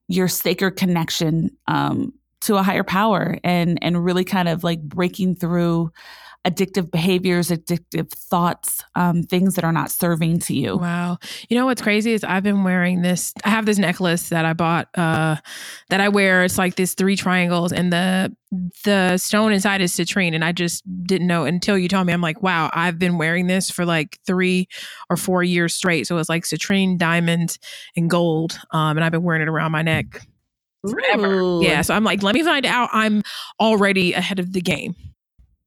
your sacred connection um, to a higher power and and really kind of like breaking through addictive behaviors, addictive thoughts, um, things that are not serving to you. Wow. You know what's crazy is I've been wearing this. I have this necklace that I bought uh, that I wear. It's like this three triangles, and the the stone inside is citrine. And I just didn't know until you told me. I'm like, wow, I've been wearing this for like three or four years straight. So it's like citrine, diamond, and gold. Um, and I've been wearing it around my neck forever. Ooh. Yeah. So I'm like, let me find out. I'm already ahead of the game.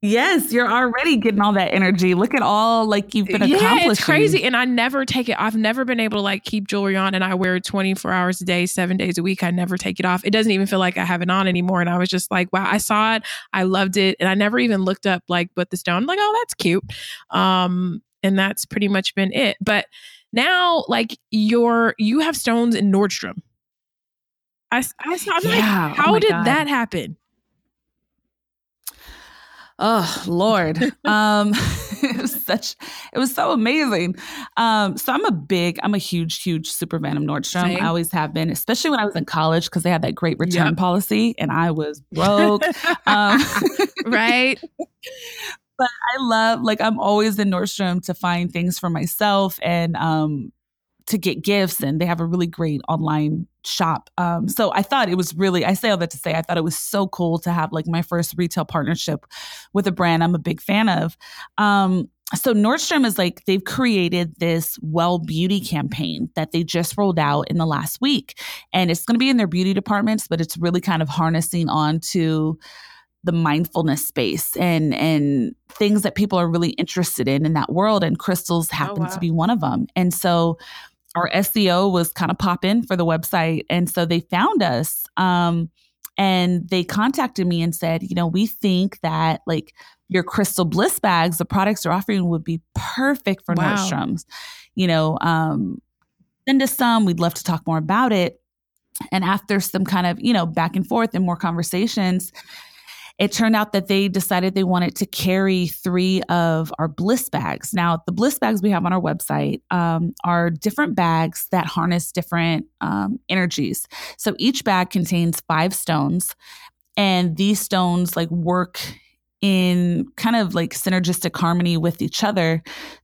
Yes, you're already getting all that energy. Look at all like you've been accomplishing. Yeah, it's crazy. And I never take it. I've never been able to like keep jewelry on and I wear it 24 hours a day, seven days a week. I never take it off. It doesn't even feel like I have it on anymore. And I was just like, wow, I saw it. I loved it. And I never even looked up like what the stone, I'm like, oh, that's cute. Um, and that's pretty much been it. But now like you're you have stones in Nordstrom. I, I saw I'm yeah. like, how oh did God. that happen? Oh Lord. um it was such it was so amazing. Um so I'm a big, I'm a huge, huge super fan of Nordstrom. Same. I always have been, especially when I was in college because they had that great return yep. policy and I was broke. um, right. But I love like I'm always in Nordstrom to find things for myself and um to get gifts and they have a really great online shop. Um, so I thought it was really, I say all that to say, I thought it was so cool to have like my first retail partnership with a brand I'm a big fan of. Um, so Nordstrom is like they've created this well beauty campaign that they just rolled out in the last week. And it's going to be in their beauty departments, but it's really kind of harnessing on to the mindfulness space and and things that people are really interested in in that world and crystals happen oh, wow. to be one of them. And so our SEO was kind of popping for the website. And so they found us um, and they contacted me and said, you know, we think that like your crystal bliss bags, the products they're offering would be perfect for wow. Nordstrom's. You know, um, send us some. We'd love to talk more about it. And after some kind of, you know, back and forth and more conversations, it turned out that they decided they wanted to carry three of our bliss bags. Now, the bliss bags we have on our website um, are different bags that harness different um, energies. So each bag contains five stones, and these stones like work in kind of like synergistic harmony with each other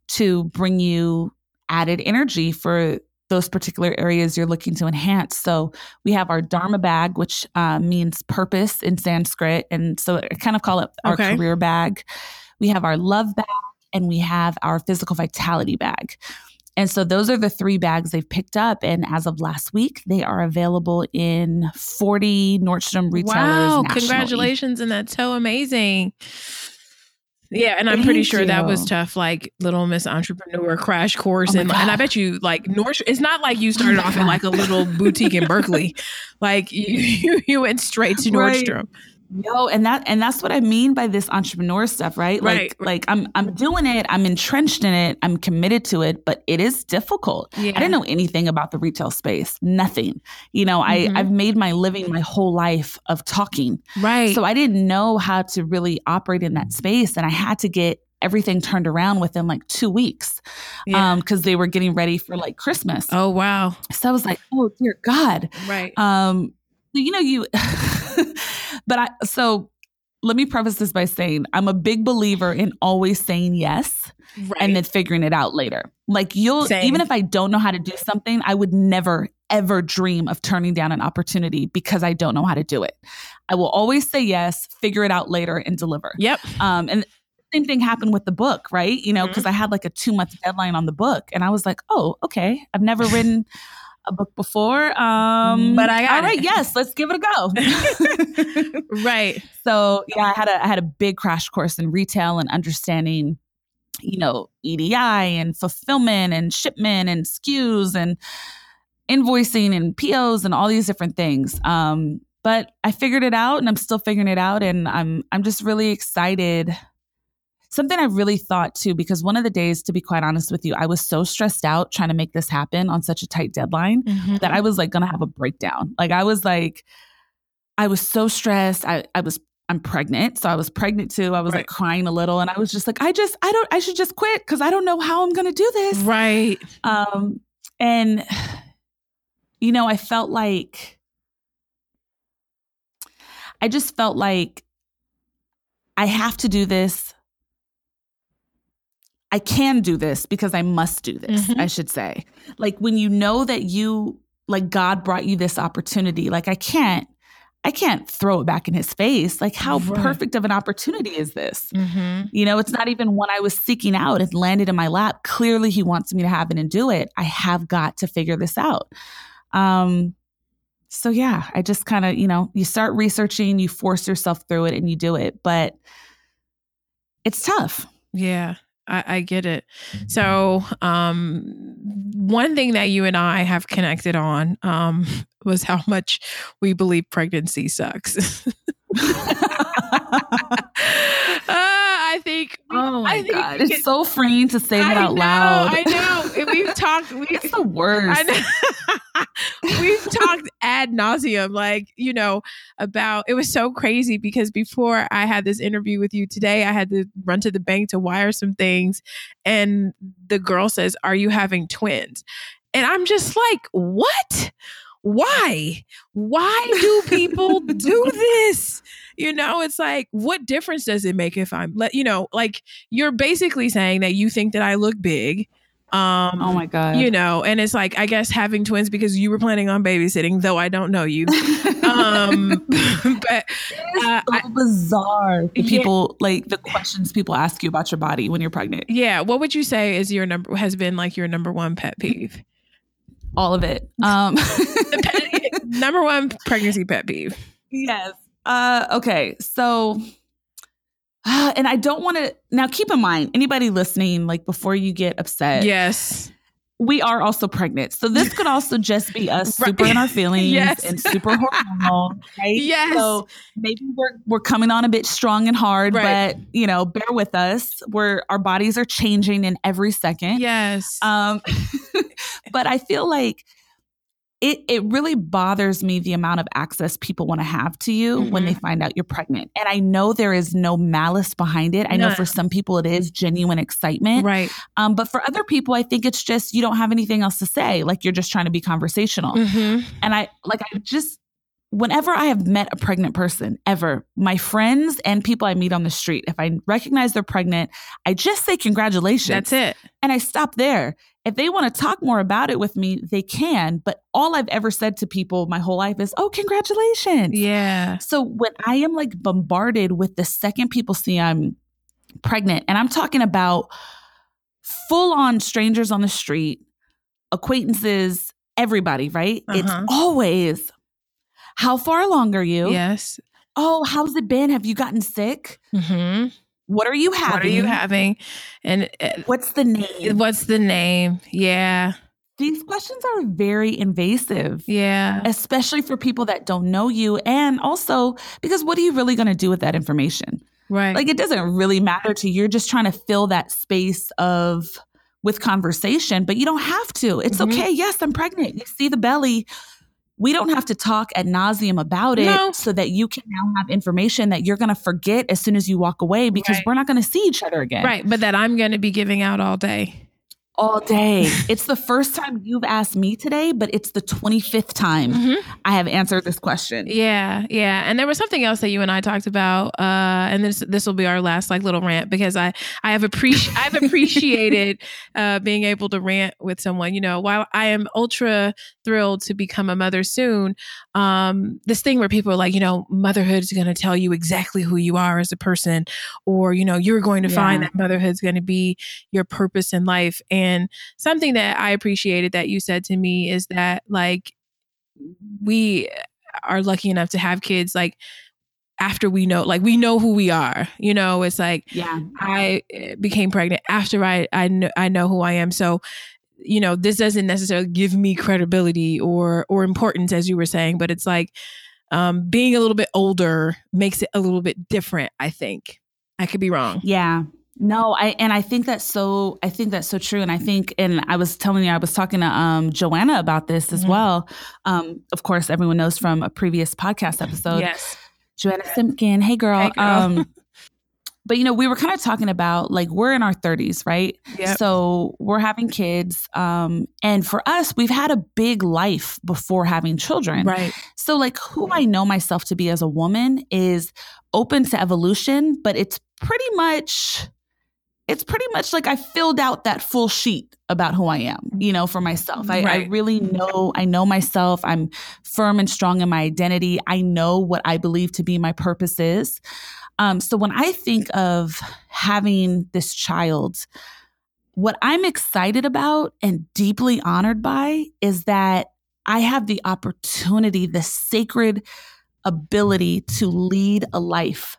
to bring you added energy for those particular areas you're looking to enhance. So we have our Dharma bag, which uh, means purpose in Sanskrit. And so I kind of call it our okay. career bag. We have our love bag and we have our physical vitality bag. And so those are the three bags they've picked up. And as of last week, they are available in 40 Nordstrom retailers. Wow, nationally. congratulations. And that's so amazing. Yeah, and I'm Thank pretty sure you. that was tough, like Little Miss Entrepreneur crash course, oh and and I bet you like North. It's not like you started off in like a little boutique in Berkeley, like you you went straight to Nordstrom. Right. Yo, and that and that's what I mean by this entrepreneur stuff, right? Like right. like I'm I'm doing it, I'm entrenched in it, I'm committed to it, but it is difficult. Yeah. I didn't know anything about the retail space. Nothing. You know, mm-hmm. I I've made my living my whole life of talking. Right. So I didn't know how to really operate in that space and I had to get everything turned around within like two weeks yeah. um because they were getting ready for like christmas oh wow so i was like oh dear god right um you know you but I, so let me preface this by saying I'm a big believer in always saying yes right. and then figuring it out later. Like you'll Same. even if I don't know how to do something, I would never ever dream of turning down an opportunity because I don't know how to do it. I will always say yes, figure it out later and deliver. Yep. Um and same thing happened with the book, right? You know, because I had like a 2 month deadline on the book and I was like, "Oh, okay. I've never written a book before. Um But I got All right, it. yes, let's give it a go. Right. So yeah, I had a I had a big crash course in retail and understanding, you know, EDI and fulfillment and shipment and SKUs and invoicing and POs and all these different things. Um, but I figured it out and I'm still figuring it out and I'm I'm just really excited. Something I really thought too, because one of the days, to be quite honest with you, I was so stressed out trying to make this happen on such a tight deadline that I was like gonna have a breakdown. Like I was like, I was so stressed. I, I was I'm pregnant. So I was pregnant too. I was Right. like crying a little and I was just like, I just I don't I should just quit because I don't know how I'm gonna do this. right. Um and you know, I felt like I just felt like I have to do this. I can do this because I must do this, Mhm. I should say. Like when you know that you like God brought you this opportunity, like I can't I can't throw it back in his face. Like how Right. perfect of an opportunity is this? Mm-hmm. You know, it's not even one I was seeking out. It landed in my lap. Clearly, he wants me to have it and do it. I have got to figure this out. Um, so yeah, I just kind of, you know, you start researching, you force yourself through it, and you do it. But it's tough. Yeah, I, I get it. So, um, one thing that you and I have connected on um, was how much we believe pregnancy sucks. Think. Oh I think we it's could- so freeing to say that out know, loud. I know. We've talked. We, It's the worst. We've talked ad nauseum, like, you know, about it was so crazy because before I had this interview with you today, I had to run to the bank to wire some things. And the girl says, Are you having twins? And I'm just like, What? Why? Why do people do this? You know, it's like, what difference does it make if I'm let you know, like you're basically saying that you think that I look big. Um oh my god. you know and it's like i guess having twins because you were planning on babysitting though i don't know you um but uh, so I- bizarre. The Yeah. people like the questions people ask you about your body when you're pregnant. yeah what would you say is your number has been like your number one pet peeve All of it. Um number one pregnancy pet peeve Yes. Uh, okay. So, uh, and I don't want to now keep in mind anybody listening, like before you get upset, yes we are also pregnant. So this could also just be us Right. super in our feelings Yes. and super hormonal, right? Yes. So maybe we're we're coming on a bit strong and hard, Right. but you know, bear with us. We're our bodies are changing in every second. yes Um, but I feel like it it really bothers me the amount of access people want to have to you when Mm-hmm. they find out you're pregnant. And I know there is no malice behind it. I know for some people it is genuine excitement. right Um, but for other people, I think it's just you don't have anything else to say. Like you're just trying to be conversational. hmm And I like I just whenever I have met a pregnant person ever, my friends and people I meet on the street, if I recognize they're pregnant, I just say congratulations. that's it And I stop there. If they want to talk more about it with me, they can. But all I've ever said to people my whole life is, oh, congratulations. yeah So when I am like bombarded with the second people see I'm pregnant, and I'm talking about full on strangers on the street, acquaintances, everybody, right? It's Uh-huh. always, how far along are you? yes Oh, how's it been? Have you gotten sick? hmm What are you having? what are you having and uh, What's the name? what's the name yeah These questions are very invasive. yeah especially for people that don't know you. And also because what are you really going to do with that information? right Like it doesn't really matter to you. You're just trying to fill that space of with conversation, but you don't have to. It's Mhm. okay. Yes, I'm pregnant. You see the belly. We don't have to talk ad nauseum about it No. so that you can now have information that you're going to forget as soon as you walk away because Right. we're not going to see each other again. Right, but that I'm going to be giving out all day. All day. it's the first time you've asked me today, but it's the 25th time mm-hmm. I have answered this question. Yeah, yeah. And there was something else that you and I talked about, uh, and this this will be our last like little rant because I I have appreciated I've appreciated uh, being able to rant with someone. You know, while I am ultra thrilled to become a mother soon, um, this thing where people are like, you know, motherhood is going to tell you exactly who you are as a person, or you know, you're going to yeah. find that motherhood is going to be your purpose in life and and something that I appreciated that you said to me is that like we are lucky enough to have kids like after we know like we know who we are you know? It's like yeah. I eh, became pregnant after i i know, I know who i am. So you know this doesn't necessarily give me credibility or or importance as you were saying but it's like um being a little bit older makes it a little bit different i think. I could be wrong. Yeah no, I and I think that's so I think that's so true. And I think and I was telling you, I was talking to um Joanna about this as mm-hmm. well. Um, of course, everyone knows from a previous podcast episode. Yes. Joanna Simpkin. Hey girl. Hey girl. Um but you know, we were kind of talking about like we're in our 30s, right? Yep. So we're having kids. Um, and for us, we've had a big life before having children. Right. So like who I know myself to be as a woman is open to evolution, but it's pretty much it's pretty much like I filled out that full sheet about who I am, you know, for myself. I, right. I, really know, I know myself. I'm firm and strong in my identity. I know what I believe to be my purpose is. Um, so when I think of having this child, what I'm excited about and deeply honored by is that I have the opportunity, the sacred ability to lead a life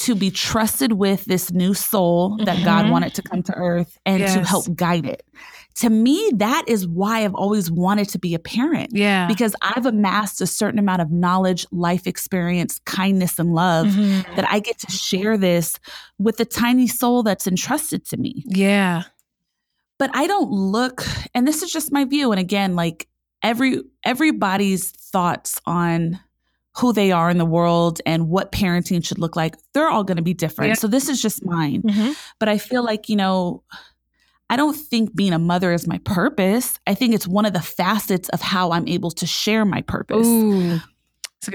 to be trusted with this new soul that mm-hmm. God wanted to come to earth and yes. to help guide it. To me, that is why I've always wanted to be a parent. Yeah. Because I've amassed a certain amount of knowledge, life experience, kindness, and love mm-hmm. that I get to share this with the tiny soul that's entrusted to me. Yeah. But I don't look, and this is just my view. And again, like every everybody's thoughts on who they are in the world and what parenting should look like, they're all going to be different. Yeah. So this is just mine. Mm-hmm. But I feel like, you know, I don't think being a mother is my purpose. I think it's one of the facets of how I'm able to share my purpose. Ooh,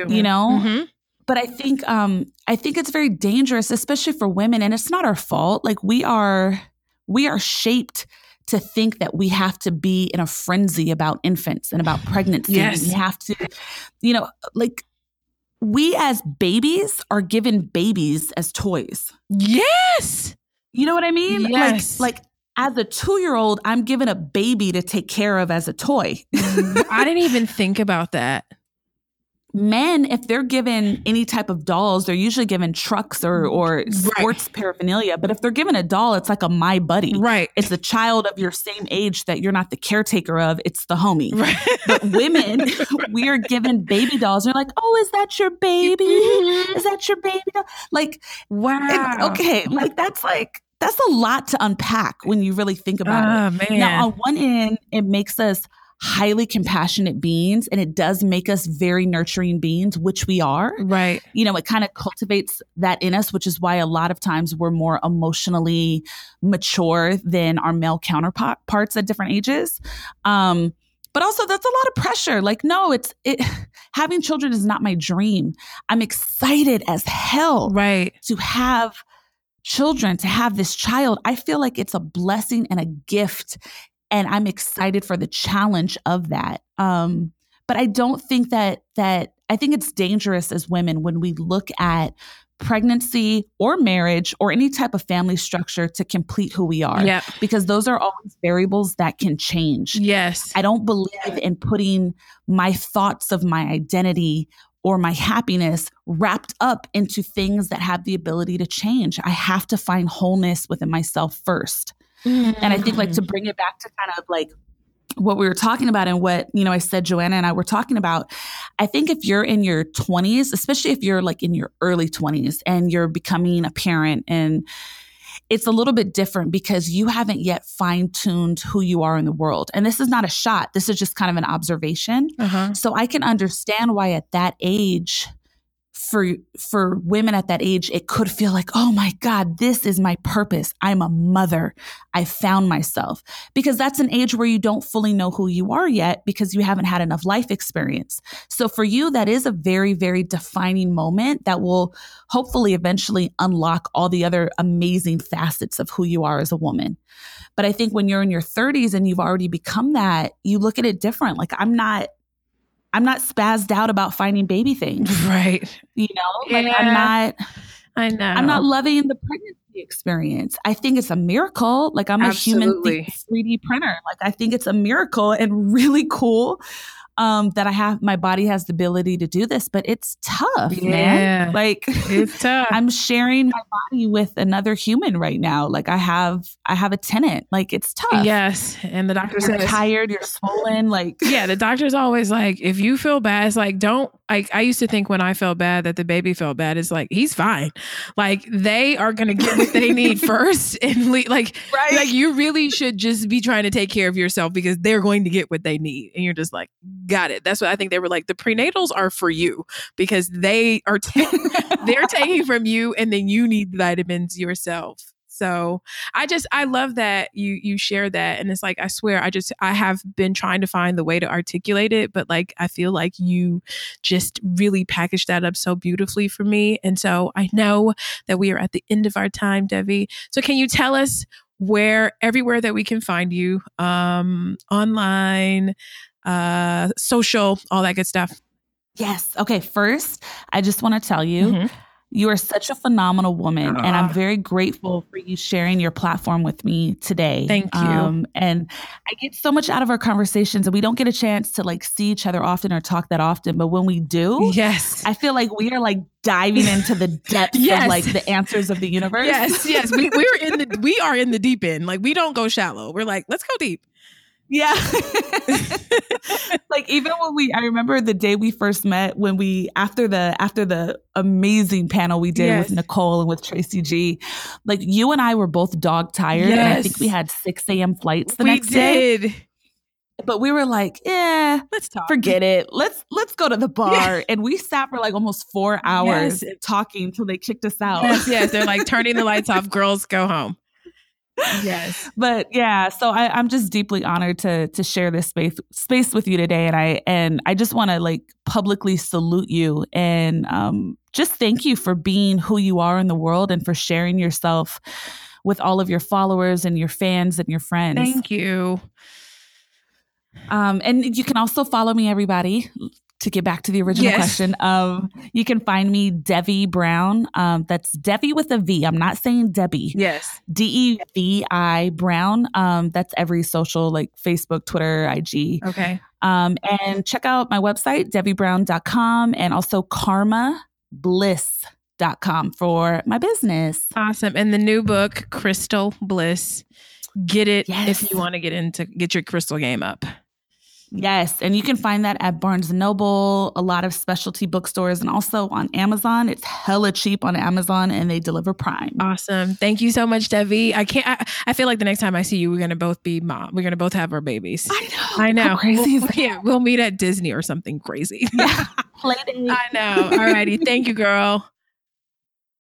you know? Mm-hmm. But I think um I think it's very dangerous especially for women and it's not our fault. Like we are we are shaped to think that we have to be in a frenzy about infants and about pregnancy. Yes. We have to, you know, like we as babies are given babies as toys. Yes. You know what I mean? Yes. Like, like as a two year old, I'm given a baby to take care of as a toy. Mm, I didn't even think about that men if they're given any type of dolls they're usually given trucks or or sports right. paraphernalia but if they're given a doll it's like a my buddy right it's a child of your same age that you're not the caretaker of it's the homie right. but women we are given baby dolls they're like oh is that your baby mm-hmm. is that your baby doll like wow okay like that's like that's a lot to unpack when you really think about oh, it man. now on one end it makes us highly compassionate beings and it does make us very nurturing beings, which we are. Right. You know, it kind of cultivates that in us, which is why a lot of times we're more emotionally mature than our male counterparts at different ages. Um, but also that's a lot of pressure. Like, no, it's it having children is not my dream. I'm excited as hell right to have children, to have this child. I feel like it's a blessing and a gift and I'm excited for the challenge of that. Um, but I don't think that that I think it's dangerous as women when we look at pregnancy or marriage or any type of family structure to complete who we are. Yeah. Because those are always variables that can change. Yes. I don't believe in putting my thoughts of my identity or my happiness wrapped up into things that have the ability to change. I have to find wholeness within myself first. Mm-hmm. And I think like to mm. bring it back to kind of like what we were talking about and what you know i said joanna and i were talking about i think if you're in your 20s especially if you're like in your early 20s and you're becoming a parent and it's a little bit different because you haven't yet fine-tuned who you are in the world and this is not a shot this is just kind of an observation uh-huh. so i can understand why at that age for for women at that age it could feel like oh my god this is my purpose. I'm a mother. I found myself. Because that's an age where you don't fully know who you are yet because you haven't had enough life experience. So for you that is a very very defining moment that will hopefully eventually unlock all the other amazing facets of who you are as a woman. But i think when you're in your 30s and you've already become that you look at it different. Like i'm not I'm not spazzed out about finding baby things. Right. You know, like I'm not I know. I'm not loving the pregnancy experience. I think it's a miracle. Like I'm Absolutely. a human 3D printer. Like I think it's a miracle and really cool um, that I have my body has the ability to do this, but it's tough, Yeah. man. Like it's tough. I'm sharing my body with another human right now. Like I have I have a tenant. Like it's tough. yes. And the doctor You're says tired, you're swollen, like yeah, the doctor's always like, if you feel bad, it's like, don't. Like, I used to think when I felt bad that the baby felt bad. It's like, he's fine. Like, they are going to get what they need first. And le- like, right. like, you really should just be trying to take care of yourself because they're going to get what they need. And you're just like, got it. That's what I think they were like. The prenatals are for you because they are, ta- they're taking from you and then you need vitamins yourself. So I just I love that you you share that and it's like I swear I just I have been trying to find the way to articulate it but like I feel like you just really packaged that up so beautifully for me and so I know that we are at the end of our time Devi so can you tell us where everywhere that we can find you um online uh social all that good stuff Yes. Okay. First, I just want to tell you, Mhm. you are such a phenomenal woman, and Ah. I'm very grateful for you sharing your platform with me today. Thank you. Um, and I get so much out of our conversations, and we don't get a chance to like see each other often or talk that often. But when we do, yes I feel like we are like diving into the depths Yes. of like the answers of the universe. yes yes we, we're in the we are in the deep end like we don't go shallow we're like let's go deep Yeah. like even when we I remember the day we first met when we after the after the amazing panel we did Yes. with Nicole and with Tracy G, like you and I were both dog tired and I think we had 6 a.m. flights the we next day. did But we were like, yeah, let's talk forget it. Let's let's go to the bar. And we sat for like almost four hours Yes. talking until they kicked us out. yes yes they're like turning the lights off girls go home yes. But yeah so I, i'm just deeply honored to to share this space space with you today and i and i just want to like publicly salute you and um just thank you for being who you are in the world and for sharing yourself with all of your followers and your fans and your friends. Thank you. Um and you can also follow me everybody to get back to the original Yes. question um you can find me devi brown um that's devi with a v i'm not saying debbie yes D E V I Brown. Um, that's every social like Facebook, Twitter, IG. okay Um, and check out my website, devibrown.com and also karmabliss.com for my business. awesome and the new book crystal bliss get it Yes. if you want to get into get your crystal game up Yes. And you can find that at Barnes and Noble, a lot of specialty bookstores, and also on Amazon. It's hella cheap on Amazon and they deliver Prime. awesome thank you so much devi i can't I, I feel like the next time i see you we're gonna both be mom we're gonna both have our babies I know. I know. How crazy We'll, yeah, we'll meet at Disney or something crazy. Yeah. I know. All righty. Thank you, girl.